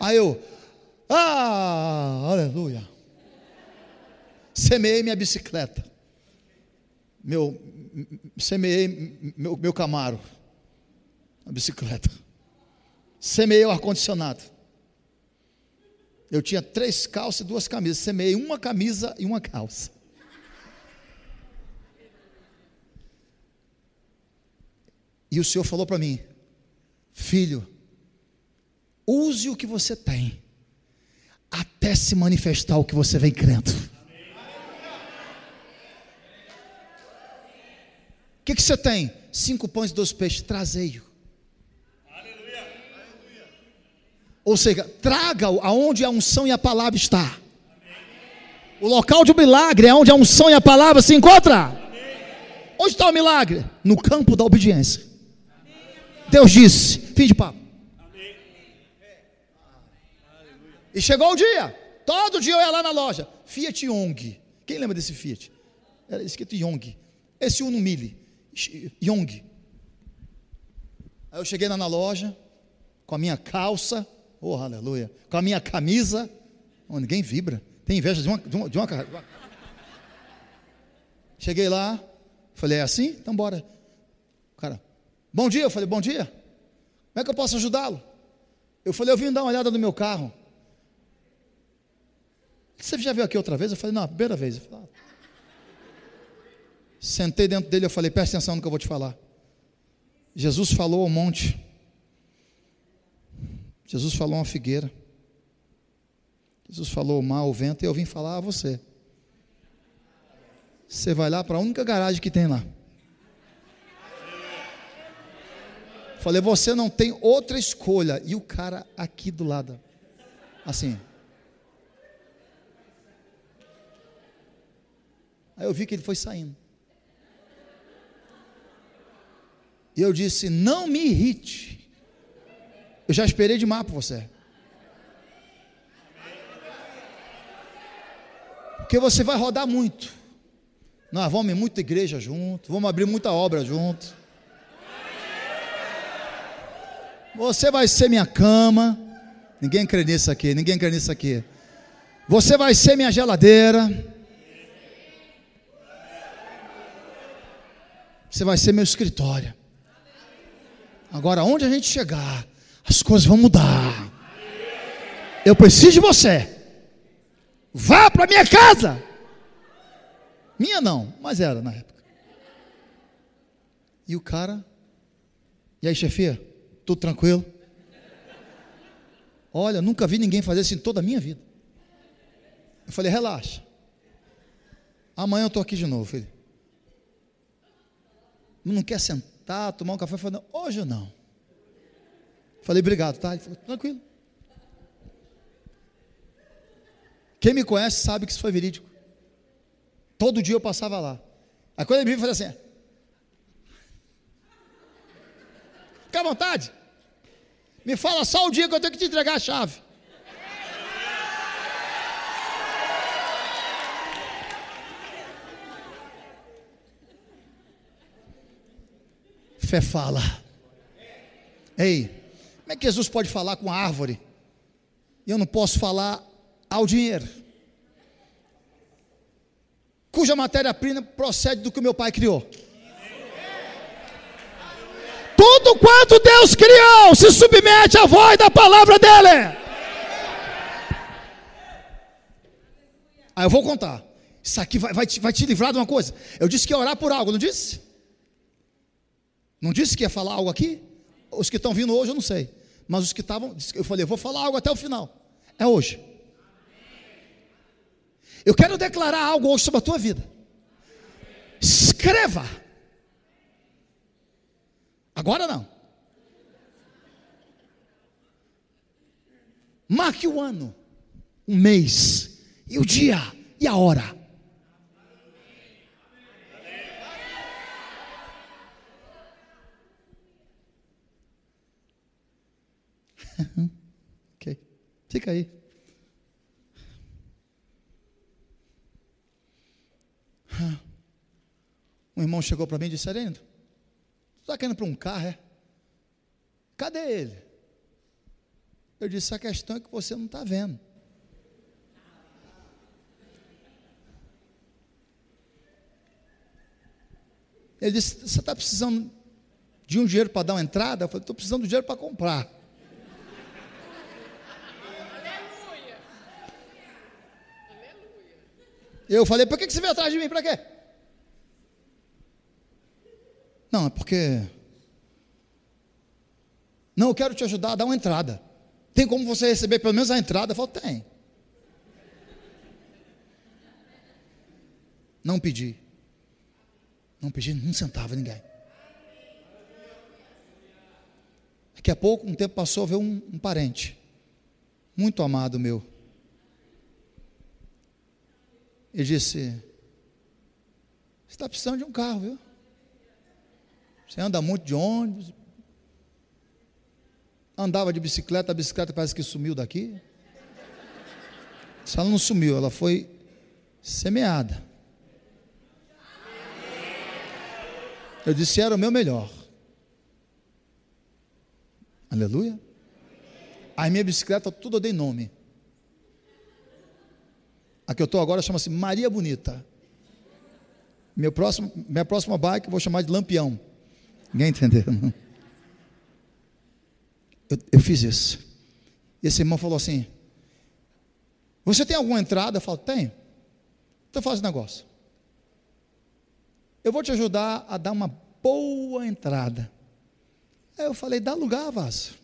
Aí eu, ah, aleluia. Semeei minha bicicleta. Meu, semeei meu, meu camaro. A bicicleta. Semeei o ar-condicionado. Eu tinha três calças e duas camisas. Semeei uma camisa e uma calça. E o Senhor falou para mim: Filho, Use o que você tem, até se manifestar o que você vem crendo. O que, que você tem? Cinco pães e dois peixes, trazeio. Ou seja, traga aonde a unção e a palavra está. O local de um milagre é onde a unção e a palavra se encontram. Onde está o milagre? No campo da obediência. Deus disse: fim de papo. E chegou o dia. Todo dia eu ia lá na loja. Fiat Yong. Quem lembra desse Fiat? Era escrito Yong. Esse Uno Mille. Yong. Aí eu cheguei lá na loja, com a minha calça, oh aleluia, com a minha camisa, oh, ninguém vibra, tem inveja de uma, de uma, de uma, Cheguei lá, falei, é assim? Então bora. Cara, bom dia, eu falei, bom dia. Como é que eu posso ajudá-lo? Eu falei, eu vim dar uma olhada no meu carro. Você já veio aqui outra vez? Eu falei, não, a primeira vez. Eu falei, ah. Sentei dentro dele, eu falei, presta atenção no que eu vou te falar. Jesus falou ao monte. Jesus falou uma figueira. Jesus falou o mar, ao vento, e eu vim falar a você. Você vai lá para a única garagem que tem lá. Falei, você não tem outra escolha. E o cara aqui do lado, assim. Aí eu vi que ele foi saindo. E eu disse: Não me irrite. Eu já esperei demais por você. Porque você vai rodar muito. Nós vamos em muita igreja junto, vamos abrir muita obra junto. Você vai ser minha cama. Ninguém crê nisso aqui, ninguém crê nisso aqui. Você vai ser minha geladeira. Você vai ser meu escritório. Agora, onde a gente chegar, as coisas vão mudar. Eu preciso de você. Vá para minha casa. Minha não, mas era na época. E o cara, e aí, chefia, tudo tranquilo? Olha, nunca vi ninguém fazer isso em toda a minha vida. Eu falei, relaxa. Amanhã eu estou aqui de novo, filho não quer sentar, tomar um café? Eu falei, não, hoje não. Falei, obrigado, tá? Ele falou, tranquilo. Quem me conhece sabe que isso foi verídico. Todo dia eu passava lá. A coisa me falou assim: Fica à vontade. Me fala só o dia que eu tenho que te entregar a chave. Fé fala. Ei, como é que Jesus pode falar com a árvore? E eu não posso falar ao dinheiro. Cuja matéria-prima procede do que o meu pai criou. Tudo quanto Deus criou se submete à voz da palavra dele. Aí eu vou contar. Isso aqui vai, vai, te, vai te livrar de uma coisa. Eu disse que ia orar por algo, não disse? Não disse que ia falar algo aqui? Os que estão vindo hoje eu não sei. Mas os que estavam, eu falei, eu vou falar algo até o final. É hoje. Eu quero declarar algo hoje sobre a tua vida. Escreva. Agora não. Marque o ano, o mês, e o dia, e a hora. ok. Fica aí. Um irmão chegou para mim e disse: você está querendo para um carro, é? Cadê ele? Eu disse: a questão é que você não está vendo. Ele disse: Você está precisando de um dinheiro para dar uma entrada? Eu falei: Estou precisando de dinheiro para comprar. Eu falei, por que você veio atrás de mim? Para quê? Não, é porque. Não, eu quero te ajudar a dar uma entrada. Tem como você receber pelo menos a entrada? Eu falei, tem. Não pedi. Não pedi um centavo a ninguém. Daqui a pouco, um tempo passou, veio um, um parente, muito amado meu. Ele disse: Você está precisando de um carro, viu? Você anda muito de ônibus. Andava de bicicleta, a bicicleta parece que sumiu daqui. Ela não sumiu, ela foi semeada. Eu disse: Era o meu melhor. Aleluia. A minha bicicleta, tudo eu dei nome. A que eu estou agora chama-se Maria Bonita. Meu próximo, minha próxima bike eu vou chamar de Lampião. Ninguém entendeu? Eu, eu fiz isso. E esse irmão falou assim: Você tem alguma entrada? Eu falo: Tenho. Então faz o negócio. Eu vou te ajudar a dar uma boa entrada. Aí eu falei: Dá lugar, vaso.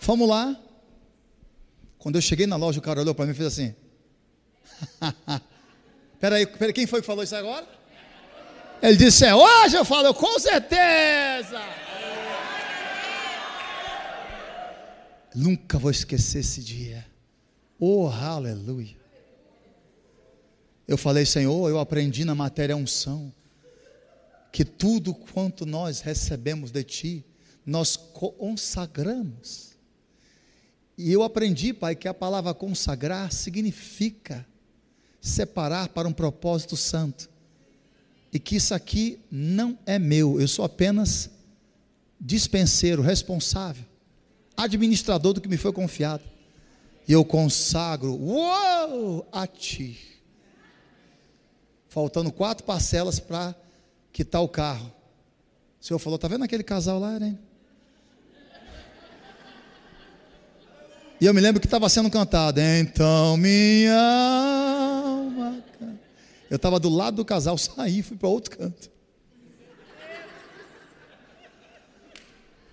Vamos lá. Quando eu cheguei na loja, o cara olhou para mim e fez assim: Peraí, peraí, quem foi que falou isso agora? Ele disse: É hoje. Eu falo: Com certeza. Nunca vou esquecer esse dia. Oh, aleluia. Eu falei, Senhor, eu aprendi na matéria unção que tudo quanto nós recebemos de Ti, nós consagramos. E eu aprendi, Pai, que a palavra consagrar significa separar para um propósito santo. E que isso aqui não é meu, eu sou apenas dispenseiro, responsável, administrador do que me foi confiado. E eu consagro, uou, a Ti. Faltando quatro parcelas para quitar o carro. O Senhor falou: está vendo aquele casal lá? E eu me lembro que estava sendo cantado. Então minha. Eu estava do lado do casal, saí fui para outro canto.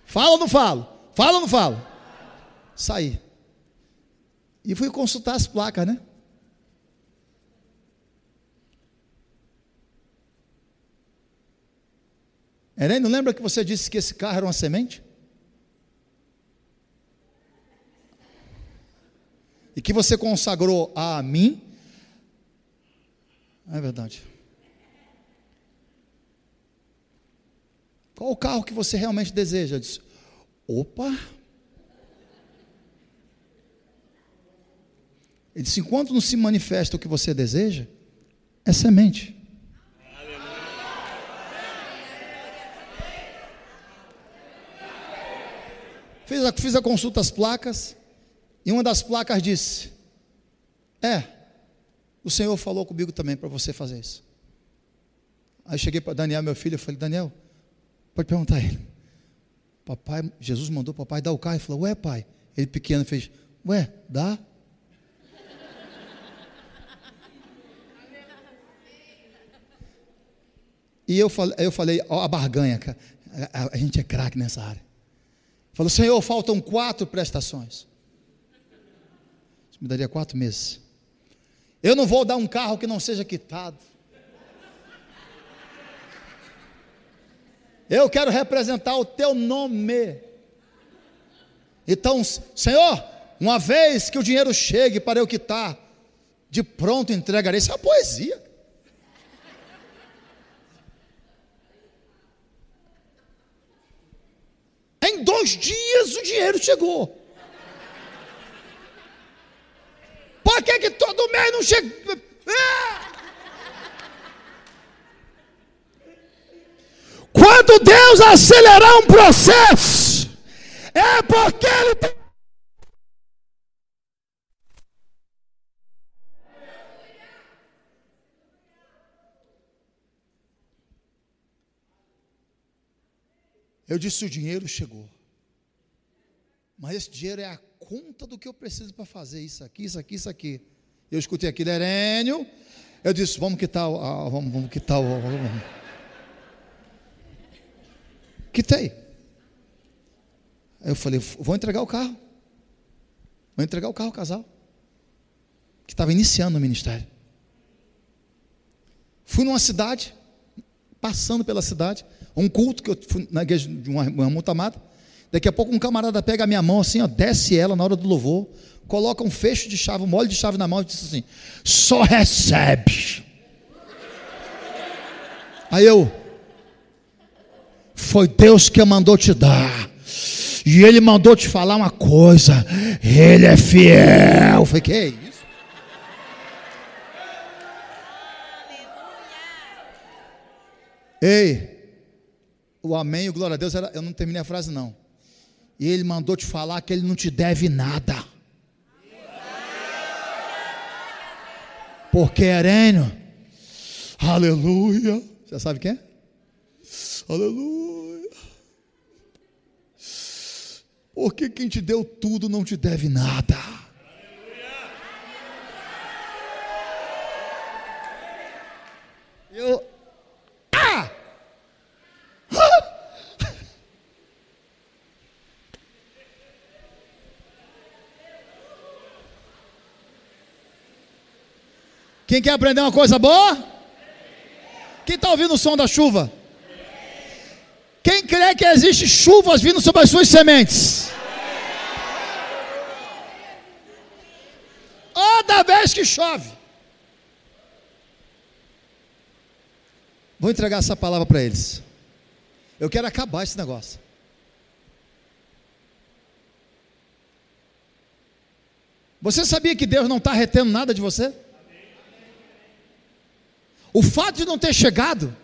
Fala ou não falo? Fala ou não falo? Saí. E fui consultar as placas, né? Eren, não lembra que você disse que esse carro era uma semente? E que você consagrou a mim? É verdade. Qual o carro que você realmente deseja? Eu disse, opa! Ele disse: enquanto não se manifesta o que você deseja, é semente. Fiz a, fiz a consulta às placas, e uma das placas disse: É, o Senhor falou comigo também para você fazer isso. Aí cheguei para Daniel, meu filho, e falei: Daniel, pode perguntar a ele. Papai, Jesus mandou papai dar o carro e falou: Ué, pai. Ele pequeno fez: Ué, dá? E eu falei, eu falei, ó, a barganha, a, a, a gente é craque nessa área. Falou, Senhor, faltam quatro prestações. Isso me daria quatro meses. Eu não vou dar um carro que não seja quitado. Eu quero representar o teu nome. Então, Senhor, uma vez que o dinheiro chegue para eu quitar, de pronto entregarei. Isso é uma poesia. Em dois dias o dinheiro chegou. Por que, que todo mês não chega? Ah! Quando Deus acelerar um processo, é porque Ele tem Eu disse: o dinheiro chegou. Mas esse dinheiro é a conta do que eu preciso para fazer isso aqui, isso aqui, isso aqui. Eu escutei aqui, Lerênio. Eu disse: vamos quitar o. Ah, vamos, vamos quitar o. Vamos. Quitei. Aí eu falei: vou entregar o carro. Vou entregar o carro ao casal. Que estava iniciando o ministério. Fui numa cidade, passando pela cidade um culto que eu fui na igreja de uma, uma mutamada. Daqui a pouco um camarada pega a minha mão assim, ó, desce ela na hora do louvor, coloca um fecho de chave, um molho de chave na mão e diz assim: só recebe. Aí eu, foi Deus que mandou te dar. E Ele mandou te falar uma coisa. Ele é fiel. Eu falei, que é isso? Ei, o amém, o glória a Deus, era, eu não terminei a frase não. E ele mandou te falar que ele não te deve nada. Porque Herênio, aleluia. Você sabe quem é? Aleluia. Porque quem te deu tudo não te deve nada. Eu, Quem quer aprender uma coisa boa? Quem está ouvindo o som da chuva? Quem crê que existe chuvas vindo sobre as suas sementes? Toda vez que chove. Vou entregar essa palavra para eles. Eu quero acabar esse negócio. Você sabia que Deus não está retendo nada de você? O fato de não ter chegado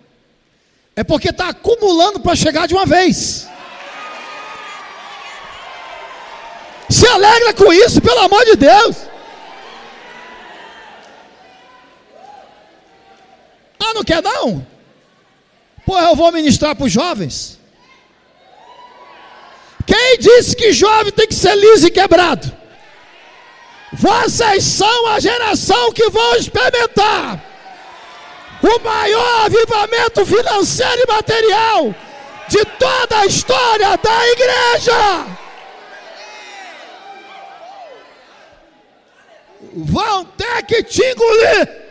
é porque está acumulando para chegar de uma vez. Se alegra com isso, pelo amor de Deus. Ah, não quer não? Pô, eu vou ministrar para os jovens. Quem disse que jovem tem que ser liso e quebrado? Vocês são a geração que vão experimentar o maior avivamento financeiro e material de toda a história da igreja. Vão ter que te engolir.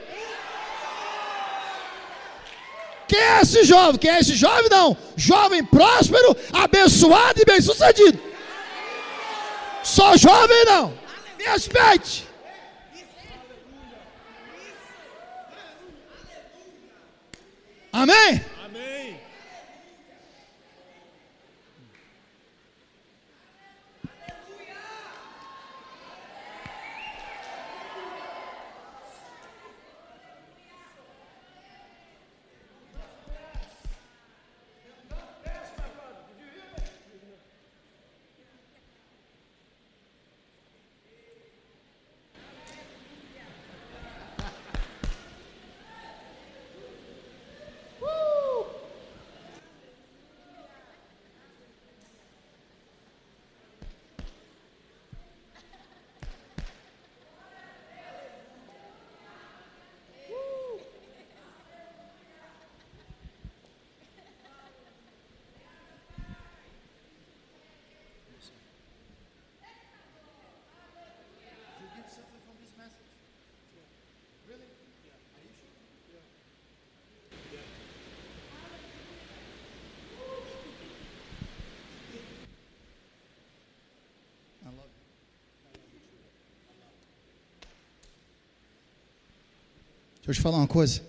Quem é esse jovem? Quem é esse jovem? Não. Jovem próspero, abençoado e bem-sucedido. Só jovem não. Me respeite. Amém? Deixa eu te falar uma coisa.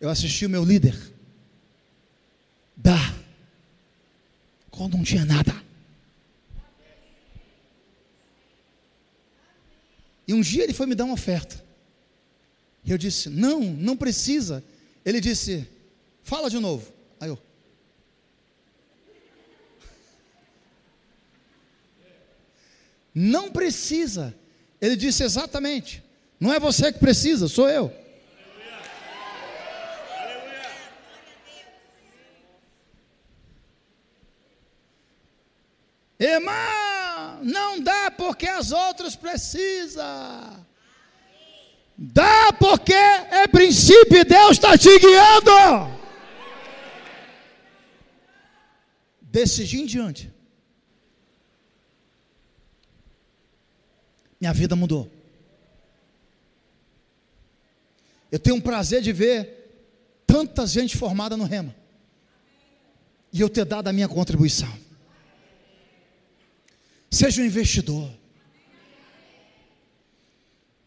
Eu assisti o meu líder dar quando não tinha nada. E um dia ele foi me dar uma oferta. E eu disse: Não, não precisa. Ele disse: Fala de novo. Aí eu. Não precisa. Ele disse exatamente. Não é você que precisa, sou eu. Irmã, não dá porque as outras precisam. Dá porque é princípio e Deus está te guiando. Desse em diante, minha vida mudou. Eu tenho um prazer de ver tanta gente formada no rema. E eu ter dado a minha contribuição. Seja um investidor.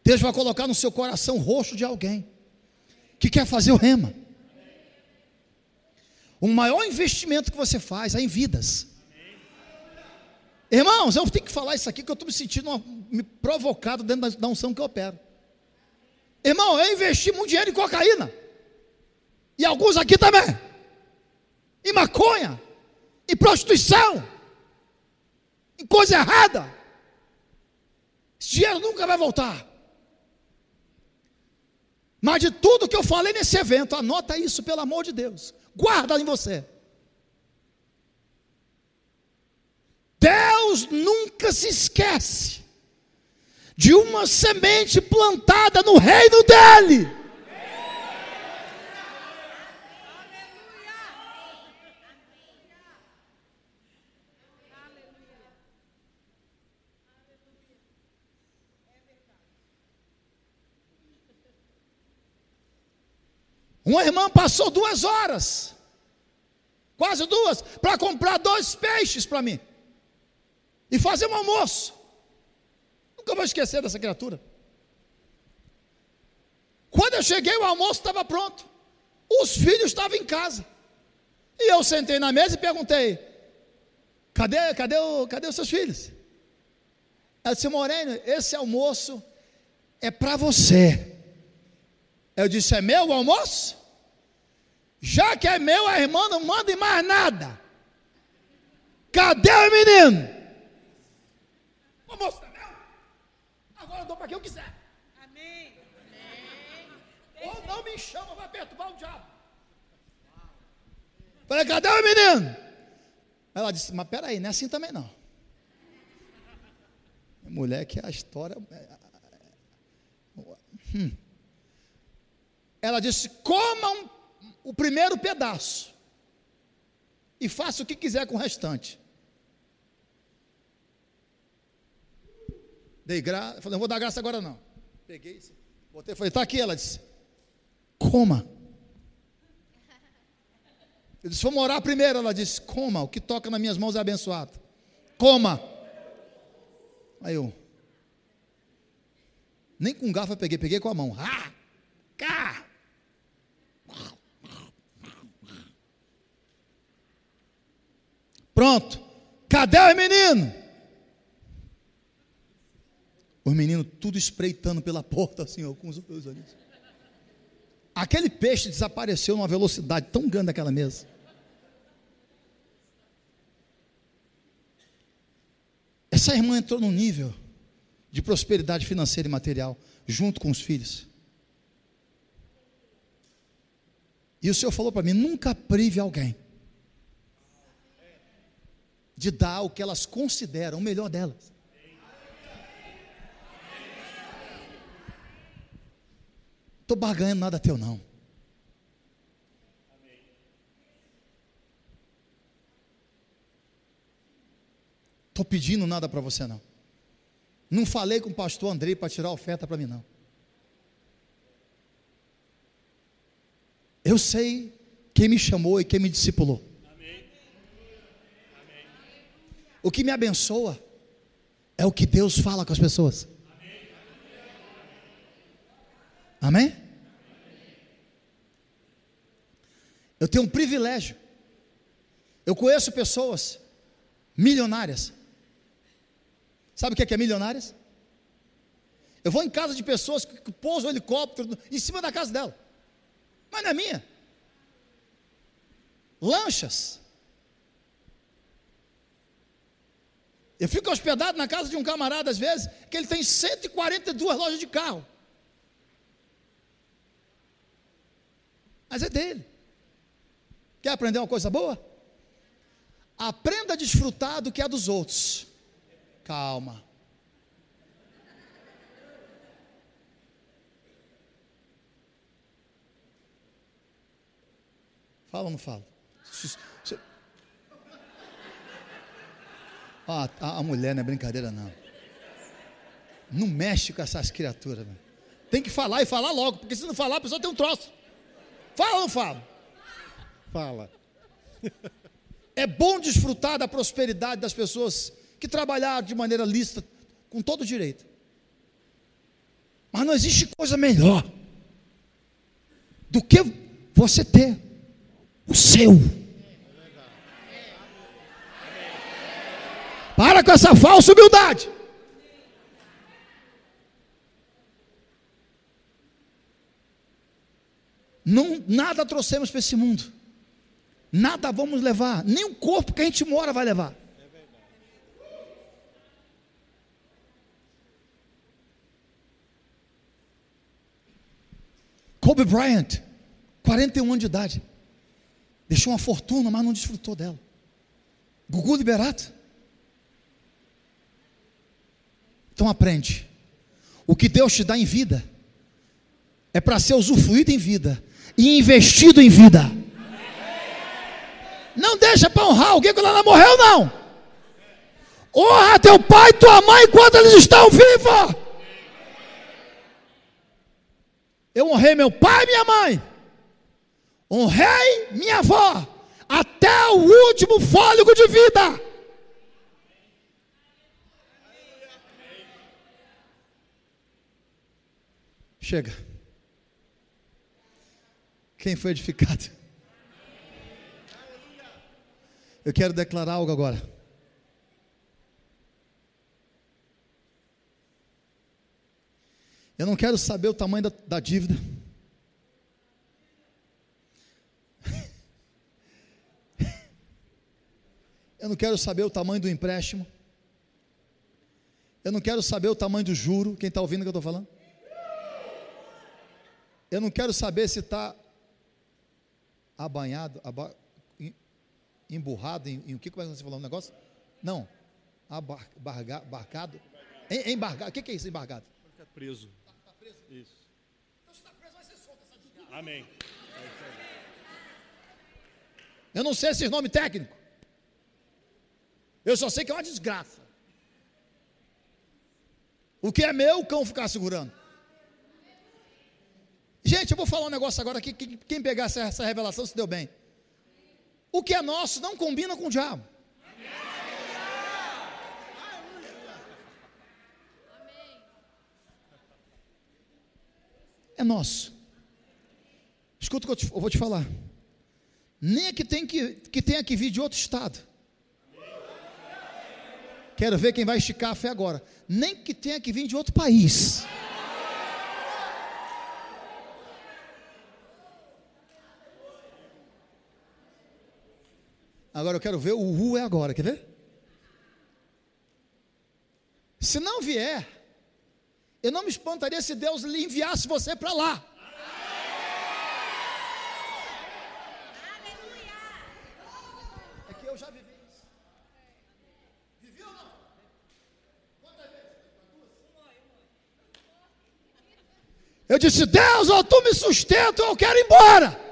Deus vai colocar no seu coração o rosto de alguém que quer fazer o rema. O maior investimento que você faz é em vidas. Irmãos, eu tenho que falar isso aqui que eu estou me sentindo me provocado dentro da unção que eu opero. Irmão, eu investi muito dinheiro em cocaína. E alguns aqui também. Em maconha. Em prostituição. Em coisa errada. Esse dinheiro nunca vai voltar. Mas de tudo que eu falei nesse evento, anota isso, pelo amor de Deus. Guarda em você. Deus nunca se esquece de uma semente plantada no reino dele. Uma irmã passou duas horas, quase duas, para comprar dois peixes para mim e fazer um almoço. Nunca vou esquecer dessa criatura. Quando eu cheguei, o almoço estava pronto. Os filhos estavam em casa. E eu sentei na mesa e perguntei: cadê, cadê, o, cadê os seus filhos? Ela disse: Moreno, esse almoço é para você. Eu disse: é meu o almoço? Já que é meu, a irmã não manda mais nada. Cadê o menino? É meu. Agora eu dou para quem eu quiser. Amém. Ou não me chama, vai perturbar o diabo. Falei, cadê o menino? Ela disse, mas peraí, não é assim também não. Mulher que é a história. É, é, é, hum. Ela disse: comam o primeiro pedaço e faça o que quiser com o restante. Dei graça, falei, não vou dar graça agora não. Peguei, botei, falei, está aqui. Ela disse: coma. Eu disse: Vamos orar primeiro. Ela disse: Coma, o que toca nas minhas mãos é abençoado. Coma. Aí eu. Nem com garfo eu peguei, peguei com a mão. Ah! Cá! Pronto. Cadê o menino? Os meninos tudo espreitando pela porta, assim, ó, com os olhos ali. Aquele peixe desapareceu numa velocidade tão grande naquela mesa. Essa irmã entrou num nível de prosperidade financeira e material, junto com os filhos. E o Senhor falou para mim: nunca prive alguém de dar o que elas consideram o melhor delas. Estou barganhando nada teu, não. Estou pedindo nada para você não. Não falei com o pastor Andrei para tirar oferta para mim não. Eu sei quem me chamou e quem me discipulou. O que me abençoa é o que Deus fala com as pessoas. Amém? Eu tenho um privilégio. Eu conheço pessoas milionárias Sabe o que é, que é milionárias? Eu vou em casa de pessoas que, que pousam um helicóptero em cima da casa dela. Mas não é minha. Lanchas. Eu fico hospedado na casa de um camarada, às vezes, que ele tem 142 lojas de carro. Mas é dele. Quer aprender uma coisa boa? Aprenda a desfrutar do que é dos outros. Calma. Fala ou não fala? Ah, a, mulher não é brincadeira, não. Não mexe com essas criaturas. Tem que falar e falar logo, porque se não falar, a pessoa tem um troço. Fala ou não fala? Fala. É bom desfrutar da prosperidade das pessoas que trabalharam de maneira lícita, com todo direito. Mas não existe coisa melhor do que você ter o seu. Para com essa falsa humildade. Não, nada trouxemos para esse mundo. Nada vamos levar. Nem o corpo que a gente mora vai levar. Kobe Bryant, 41 anos de idade. Deixou uma fortuna, mas não desfrutou dela. Gugu Liberato. Então aprende. O que Deus te dá em vida é para ser usufruído em vida e investido em vida. Não deixa para honrar alguém quando ela morreu, não. Honra teu pai e tua mãe enquanto eles estão vivos. Eu honrei meu pai e minha mãe. honrei minha avó até o último fôlego de vida. Chega. Quem foi edificado? Eu quero declarar algo agora. Eu não quero saber o tamanho da, da dívida. Eu não quero saber o tamanho do empréstimo. Eu não quero saber o tamanho do juro. Quem está ouvindo o que eu estou falando? Eu não quero saber se está abanhado, aba, emburrado em, em o que, como é que você falou um negócio? Não, abargado, embargado, o que, que é isso, embargado? Ficar preso. Isso. Então, se está preso, vai ser solto essa desgraça. Amém. Eu não sei esse nome técnico. Eu só sei que é uma desgraça. O que é meu, o cão ficar segurando. Gente, eu vou falar um negócio agora aqui. Quem pegar essa, essa revelação se deu bem. O que é nosso não combina com o diabo. é nosso. Escuta o que eu, te, eu, vou te falar. Nem é que, tem que, que tenha que vir de outro estado. Quero ver quem vai esticar a fé agora. Nem que tenha que vir de outro país. Agora eu quero ver o Ru é agora, quer ver? Se não vier, eu não me espantaria se Deus lhe enviasse você para lá. É que eu já vivi isso. Vivi ou não? Quantas vezes? Eu disse, Deus, ou tu me sustenta ou eu quero ir embora.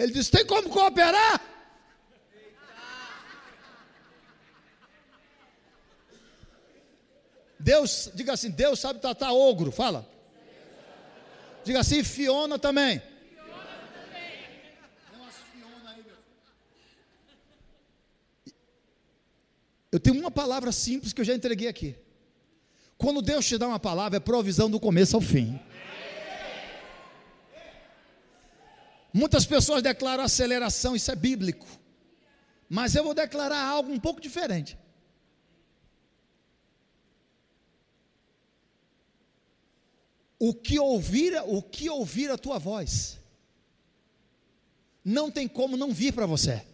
Ele disse, tem como cooperar? Deus, diga assim, Deus sabe tratar ogro, fala. Diga assim, Fiona também. Eu tenho uma palavra simples que eu já entreguei aqui. Quando Deus te dá uma palavra, é provisão do começo ao fim. Muitas pessoas declaram aceleração, isso é bíblico. Mas eu vou declarar algo um pouco diferente. o que ouvir, o que ouvir a tua voz, não tem como não vir para você.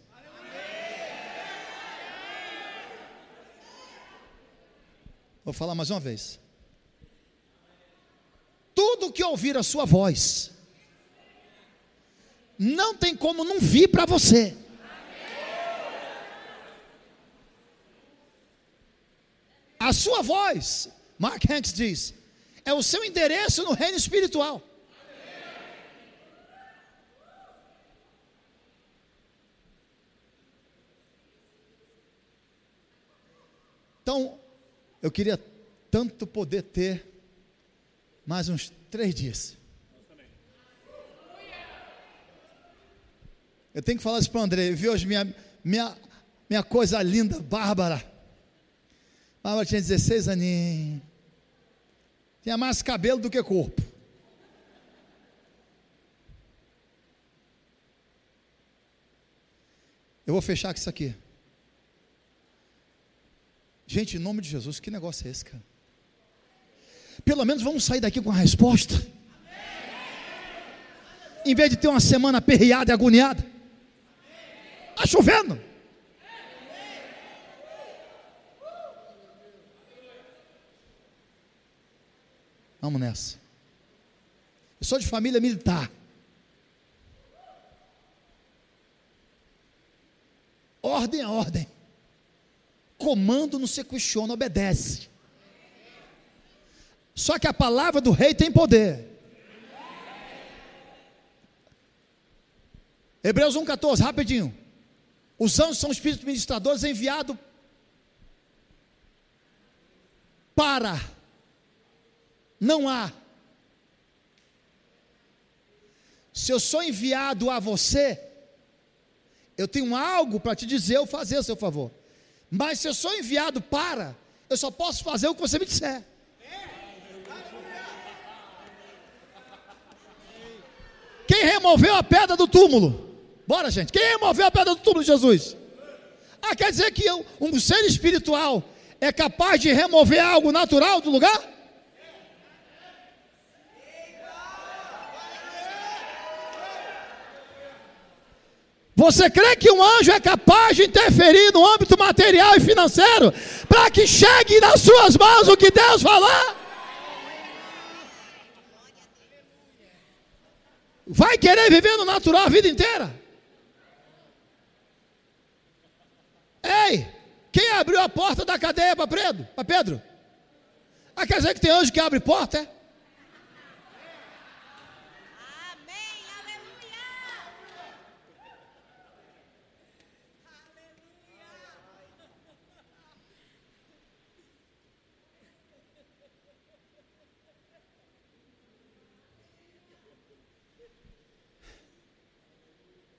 Vou falar mais uma vez. Tudo que ouvir a sua voz, não tem como não vir para você. A sua voz, Mark Hanks diz, é o seu endereço no reino espiritual. Então, eu queria tanto poder ter mais uns três dias. Eu tenho que falar isso para o André. Viu hoje minha, minha, minha coisa linda, Bárbara. Bárbara tinha 16 aninhos. Tinha mais cabelo do que corpo. Eu vou fechar com isso aqui. Gente, em nome de Jesus, que negócio é esse, cara? Pelo menos vamos sair daqui com a resposta. Em vez de ter uma semana perreada e agoniada. Está chovendo. Vamos nessa. Eu sou de família militar. Ordem é ordem. Comando não se questiona, obedece. Só que a palavra do rei tem poder. Hebreus 1,14, rapidinho. Os anjos são espíritos ministradores enviados para não há Se eu sou enviado a você, eu tenho algo para te dizer ou fazer a seu favor. Mas se eu sou enviado para, eu só posso fazer o que você me disser. Quem removeu a pedra do túmulo? Bora, gente. Quem removeu a pedra do túmulo de Jesus? Ah, quer dizer que um ser espiritual é capaz de remover algo natural do lugar? Você crê que um anjo é capaz de interferir no âmbito material e financeiro para que chegue nas suas mãos o que Deus falou? Vai querer viver no natural a vida inteira? Ei, quem abriu a porta da cadeia para Pedro? Para Pedro? Ah, quer dizer que tem anjo que abre porta, é? Amém, aleluia.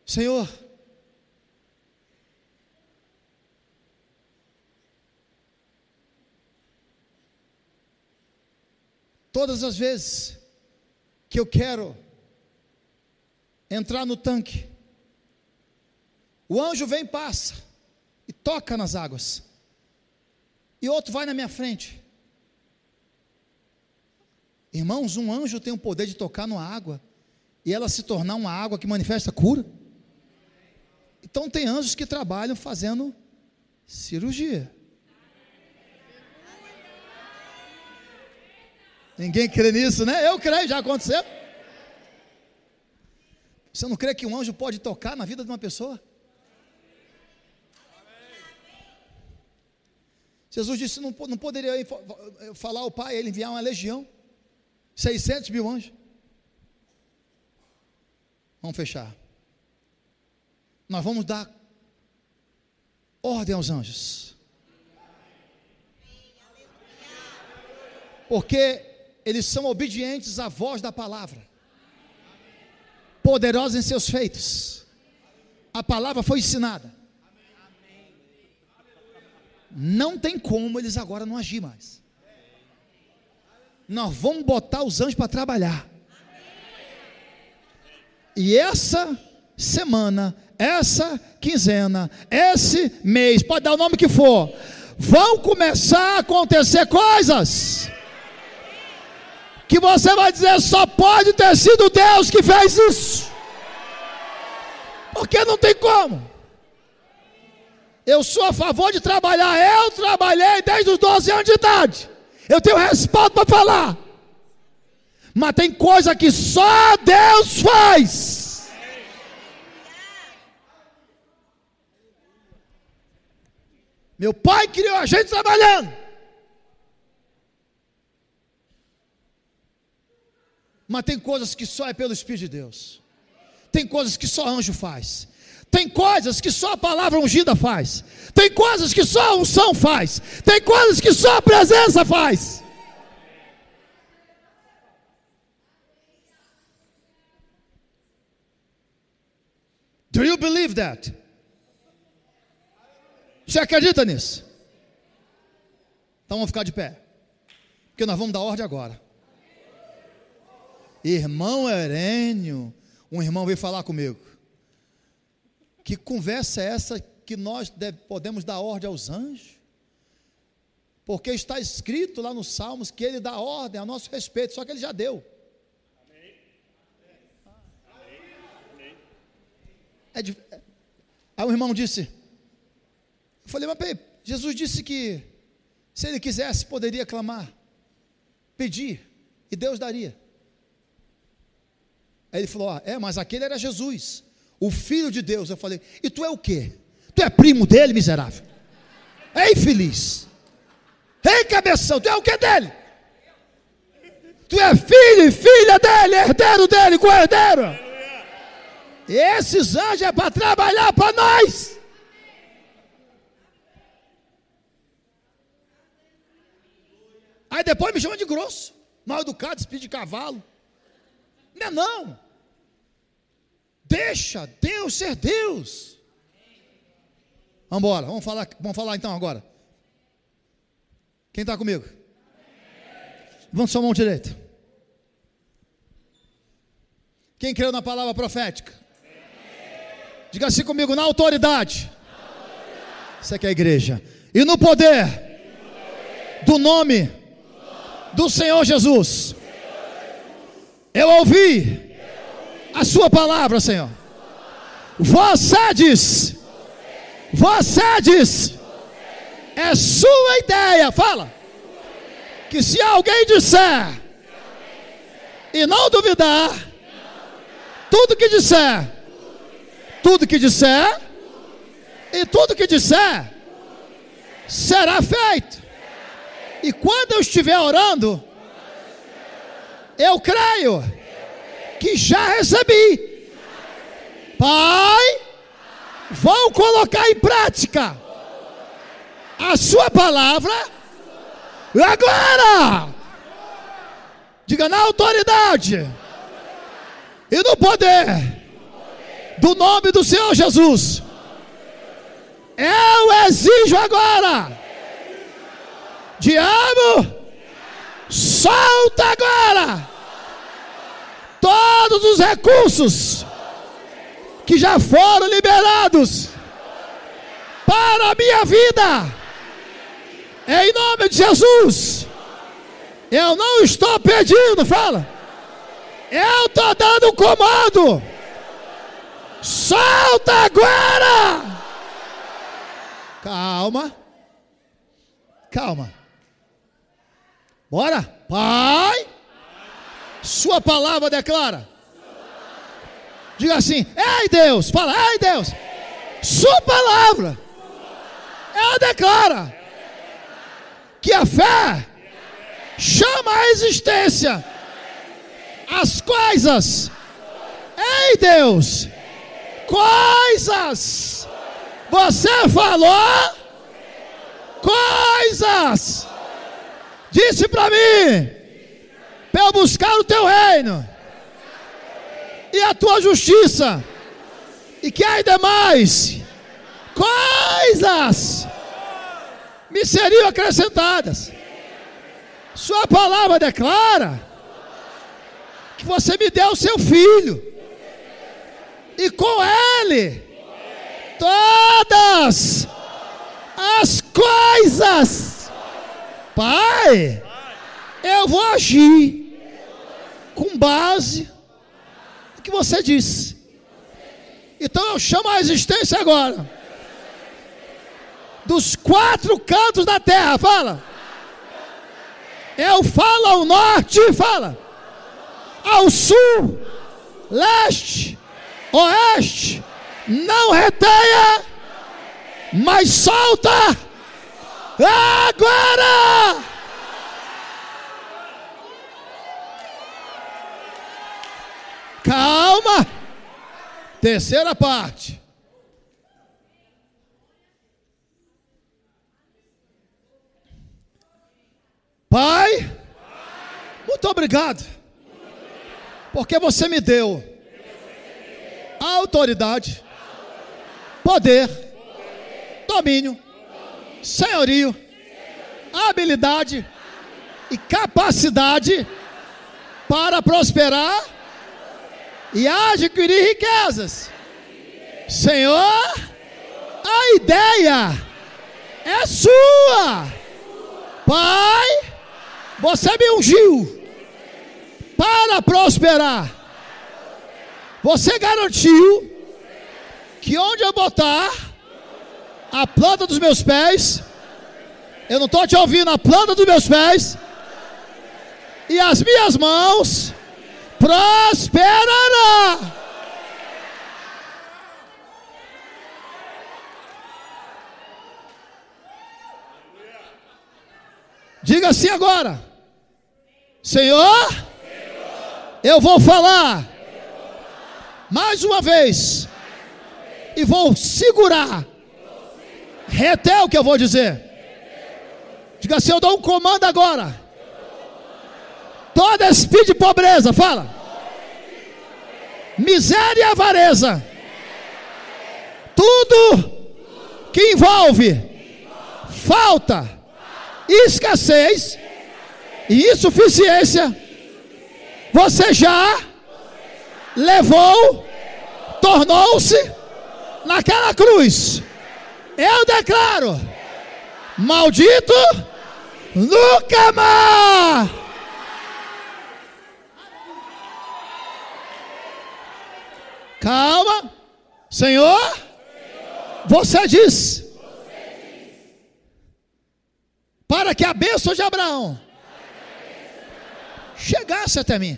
Senhor, todas as vezes que eu quero entrar no tanque, o anjo vem e passa e toca nas águas, e outro vai na minha frente. Irmãos, um anjo tem o poder de tocar numa água e ela se tornar uma água que manifesta cura. Então tem anjos que trabalham fazendo cirurgia. Ninguém crê nisso, né? Eu creio, já aconteceu. Você não crê que um anjo pode tocar na vida de uma pessoa? Jesus disse: não, não poderia falar ao Pai, ele enviar uma legião, 600 mil anjos. Vamos fechar. Nós vamos dar ordem aos anjos. Porque eles são obedientes à voz da palavra. Poderosos em seus feitos. A palavra foi ensinada. Não tem como eles agora não agir mais. Nós vamos botar os anjos para trabalhar. E essa semana, essa quinzena, esse mês, pode dar o nome que for, vão começar a acontecer coisas que você vai dizer só pode ter sido Deus que fez isso. Porque não tem como. Eu sou a favor de trabalhar. Eu trabalhei desde os 12 anos de idade. Eu tenho respaldo para falar. Mas tem coisa que só Deus faz. Meu pai criou a gente trabalhando. Mas tem coisas que só é pelo Espírito de Deus. Tem coisas que só anjo faz. Tem coisas que só a palavra ungida faz. Tem coisas que só a unção faz. Tem coisas que só a presença faz. Do you believe that? Você acredita nisso? Então vamos ficar de pé. Porque nós vamos dar ordem agora. Irmão Herênio, um irmão veio falar comigo. Que conversa é essa que nós deve, podemos dar ordem aos anjos? Porque está escrito lá nos Salmos que ele dá ordem a nosso respeito, só que ele já deu. É de. Aí o irmão disse: Eu falei, mas Jesus disse que se ele quisesse, poderia clamar, pedir, e Deus daria. Aí ele falou: ah, É, mas aquele era Jesus, o Filho de Deus. Eu falei: E tu é o quê? Tu é primo dele, miserável? Ei, feliz. Ei, cabeção, tu é o que dele? Tu é filho e filha dele, herdeiro dele, co-herdeiro. Esses anjos é para trabalhar para nós. Aí depois me chama de grosso, mal educado, espírito de cavalo. Não é não. Deixa Deus ser Deus. Vamos embora, vamos falar, vamos falar então agora. Quem está comigo? Levanta sua mão direita. Quem creu na palavra profética? Diga assim comigo, na autoridade. Isso aqui é a igreja. E no poder do nome do Senhor Jesus. Eu ouvi a sua palavra, Senhor. Você diz, você diz, é sua ideia, fala, que se alguém disser e não duvidar, tudo que disser, tudo que disser, e tudo que disser, será feito. E quando eu estiver orando, eu creio que já recebi. Pai, vão colocar em prática a sua palavra agora. Diga na autoridade e no poder do nome do Senhor Jesus. Eu exijo agora. Diabo, solta agora todos os recursos que já foram liberados para a minha vida. Em nome de Jesus. Eu não estou pedindo, fala. Eu estou dando comando. Solta agora! Calma. Calma. Bora? Pai. Sua palavra declara. Diga assim: Ei Deus, fala, ei Deus. Sua palavra. Ela declara que a fé chama a existência as coisas. Ei Deus, coisas. Você falou coisas. Disse para mim para eu buscar o teu reino e a tua justiça, e que ainda mais coisas me seriam acrescentadas. Sua palavra declara que você me deu o seu filho, e com ele todas as coisas, Pai, eu vou agir com base no que você disse. Então eu chamo a existência agora. Dos quatro cantos da terra, fala. Eu falo ao norte, fala. Ao sul, leste, oeste. Não retenha, mas solta agora. Calma. Terceira parte. Pai, muito obrigado, porque você me deu autoridade, poder, domínio, senhorio, habilidade e capacidade para prosperar e adquirir riquezas. Senhor, a ideia é sua. Pai, você me ungiu para prosperar. Você garantiu que onde eu botar a planta dos meus pés, eu não estou te ouvindo, a planta dos meus pés. E as minhas mãos prosperará. Diga assim agora: Senhor, eu vou falar mais uma vez e vou segurar, reter o que eu vou dizer. Diga assim: Eu dou um comando agora. Toda espírito de pobreza, fala. miséria e avareza. Tudo que envolve falta, escassez e insuficiência, você já levou, tornou-se naquela cruz. Eu declaro: maldito nunca mais. Calma, Senhor, você diz para que a bênção de Abraão chegasse até mim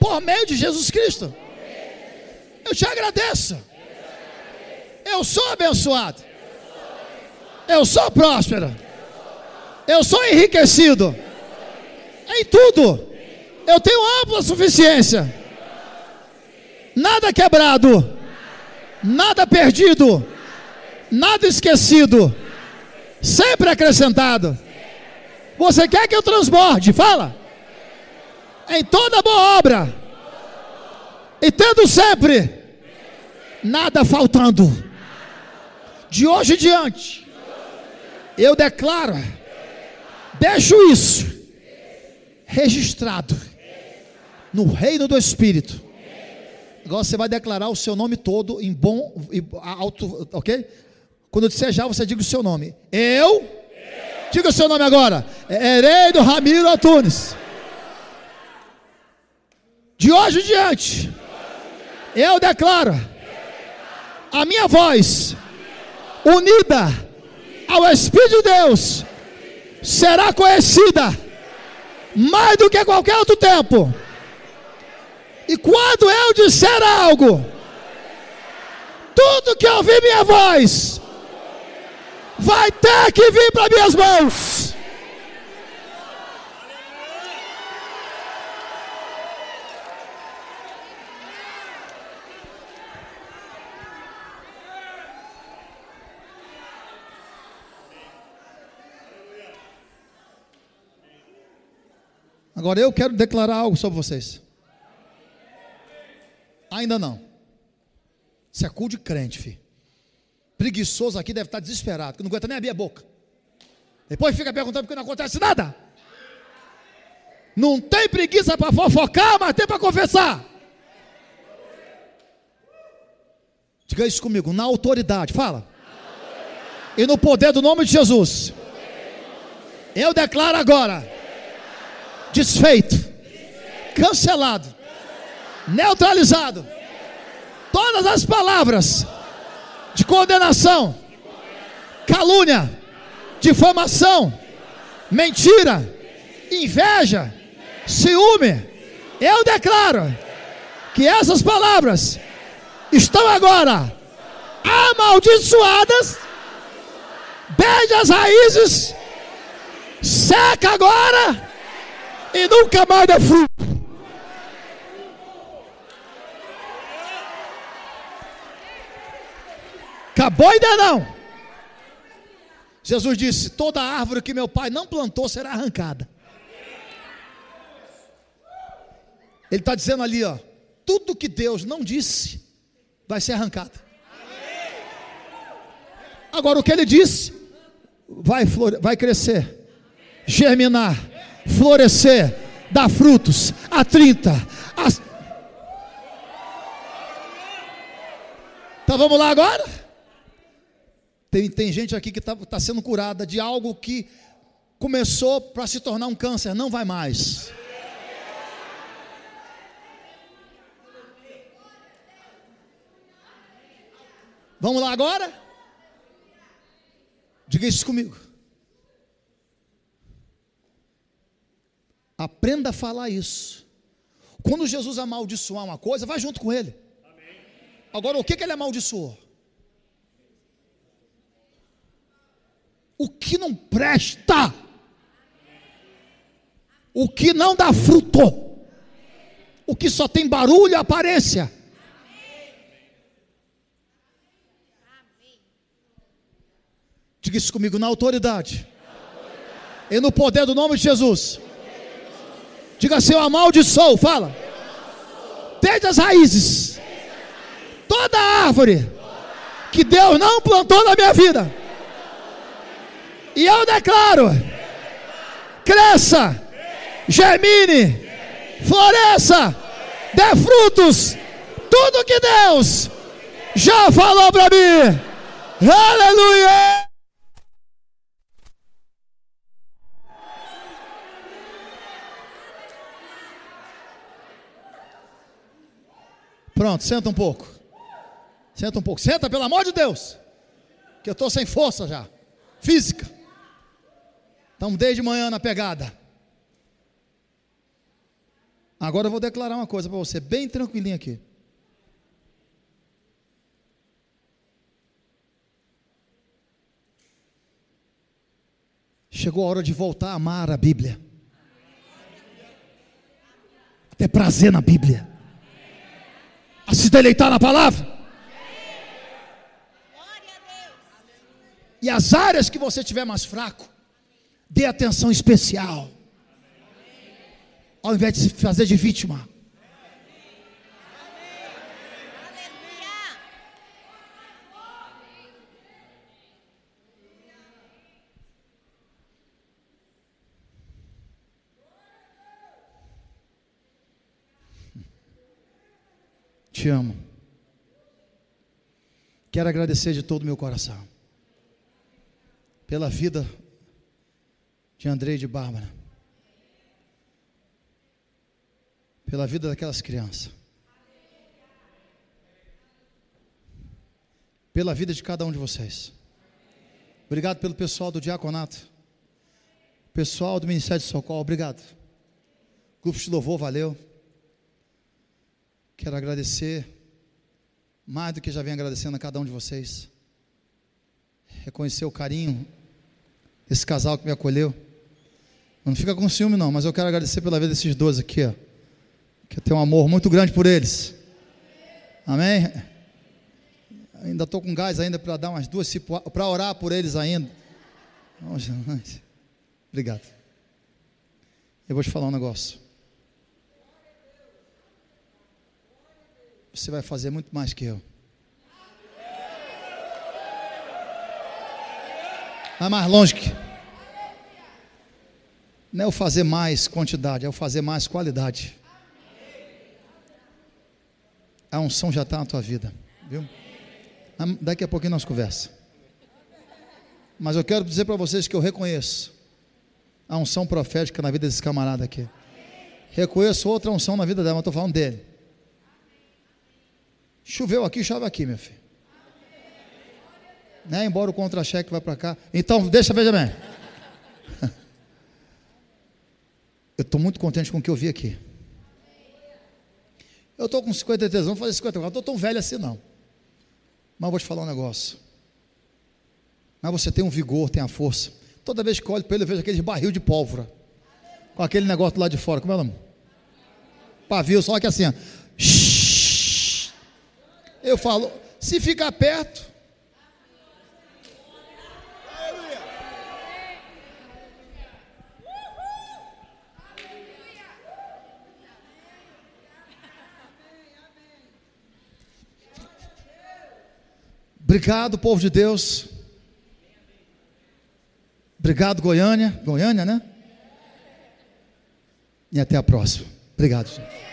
por meio de Jesus Cristo. Eu te agradeço. Eu sou abençoado. Eu sou próspero. Eu sou enriquecido. Em tudo. Eu tenho ampla suficiência. Nada quebrado. Nada perdido. Nada esquecido. Sempre acrescentado. Você quer que eu transborde? Fala. Em toda boa obra. E tendo sempre nada faltando. De hoje em diante, eu declaro, deixo isso registrado no reino do Espírito. Agora você vai declarar o seu nome todo em bom e alto, ok? Quando eu disser já, você diga o seu nome. Eu, diga o seu nome agora. Herei do Ramiro Antunes. De hoje em diante, eu declaro a minha voz unida ao Espírito de Deus será conhecida mais do que qualquer outro tempo. E quando eu disser algo, tudo que ouvir minha voz vai ter que vir para minhas mãos. Agora eu quero declarar algo sobre vocês. Ainda não. Isso é cu de crente, filho. Preguiçoso aqui deve estar desesperado, que não aguenta nem abrir a boca. Depois fica perguntando porque não acontece nada. Não tem preguiça para fofocar, mas tem para confessar. Diga isso comigo, na autoridade, fala. E no poder do nome de Jesus. Eu declaro agora desfeito, cancelado, neutralizado. Todas as palavras de condenação, calúnia, difamação, mentira, inveja, ciúme. Eu declaro que essas palavras estão agora amaldiçoadas, beija as raízes, seca agora e nunca mais dá fruto. Acabou ainda não. Jesus disse: toda árvore que meu pai não plantou será arrancada. Ele está dizendo ali, ó, tudo que Deus não disse vai ser arrancado. Agora o que ele disse vai, vai crescer, germinar, florescer, dar frutos a 30, a... Então vamos lá agora? Tem, tem gente aqui que está tá sendo curada de algo que começou para se tornar um câncer, não vai mais. Vamos lá agora? Diga isso comigo. Aprenda a falar isso. Quando Jesus amaldiçoar uma coisa, vai junto com ele. Agora, o que, que ele amaldiçoou? O que não presta, o que não dá fruto, o que só tem barulho e aparência. Diga isso comigo, na autoridade. E no poder do nome de Jesus. Diga assim, eu amaldiçoo, fala. desde as raízes, toda árvore que Deus não plantou na minha vida. E eu declaro: cresça, germine, floresça, dê frutos, tudo que Deus já falou para mim. Aleluia! Pronto, senta um pouco. Senta um pouco. Senta, pelo amor de Deus. Que eu estou sem força já. Física. Estamos desde manhã na pegada. Agora eu vou declarar uma coisa para você, bem tranquilinho aqui. Chegou a hora de voltar a amar a Bíblia. Ter prazer na Bíblia. A se deleitar na palavra. Glória a Deus. E as áreas que você tiver mais fraco, dê atenção especial. Ao invés de se fazer de vítima. Te amo. Quero agradecer de todo o meu coração pela vida de Andrei e de Bárbara, pela vida daquelas crianças, pela vida de cada um de vocês. Obrigado pelo pessoal do diaconato, pessoal do Ministério de Socorro, obrigado. Grupo de louvor, valeu. Quero agradecer, mais do que já venho agradecendo a cada um de vocês. Reconhecer o carinho desse casal que me acolheu. Não fica com ciúme, não, mas eu quero agradecer pela vida desses dois aqui, ó. Que eu tenho um amor muito grande por eles. Amém? Ainda estou com gás ainda para dar umas duas, para orar por eles ainda. Obrigado. Eu vou te falar um negócio. Você vai fazer muito mais que eu. Vai mais longe que. Não é o fazer mais quantidade, é o fazer mais qualidade. A unção já está na tua vida, viu? Daqui a pouquinho nós conversa. Mas eu quero dizer para vocês que eu reconheço a unção profética na vida desse camarada aqui. Reconheço outra unção na vida dela, mas estou falando dele. Choveu aqui, chove aqui, meu filho. Né? Embora o contra-cheque vá para cá. Então, deixa, veja bem. Eu estou muito contente com o que eu vi aqui. Eu estou com 53 anos, vou fazer 54, não estou tão velho assim não. Mas vou te falar um negócio. Mas você tem um vigor, tem a força. Toda vez que olho para ele, eu vejo aquele barril de pólvora. Com aquele negócio lá de fora. Como é o nome? Pavio, só que assim. Eu falo, se ficar perto. Obrigado, povo de Deus. Obrigado, Goiânia. Goiânia, né? E até a próxima. Obrigado, gente.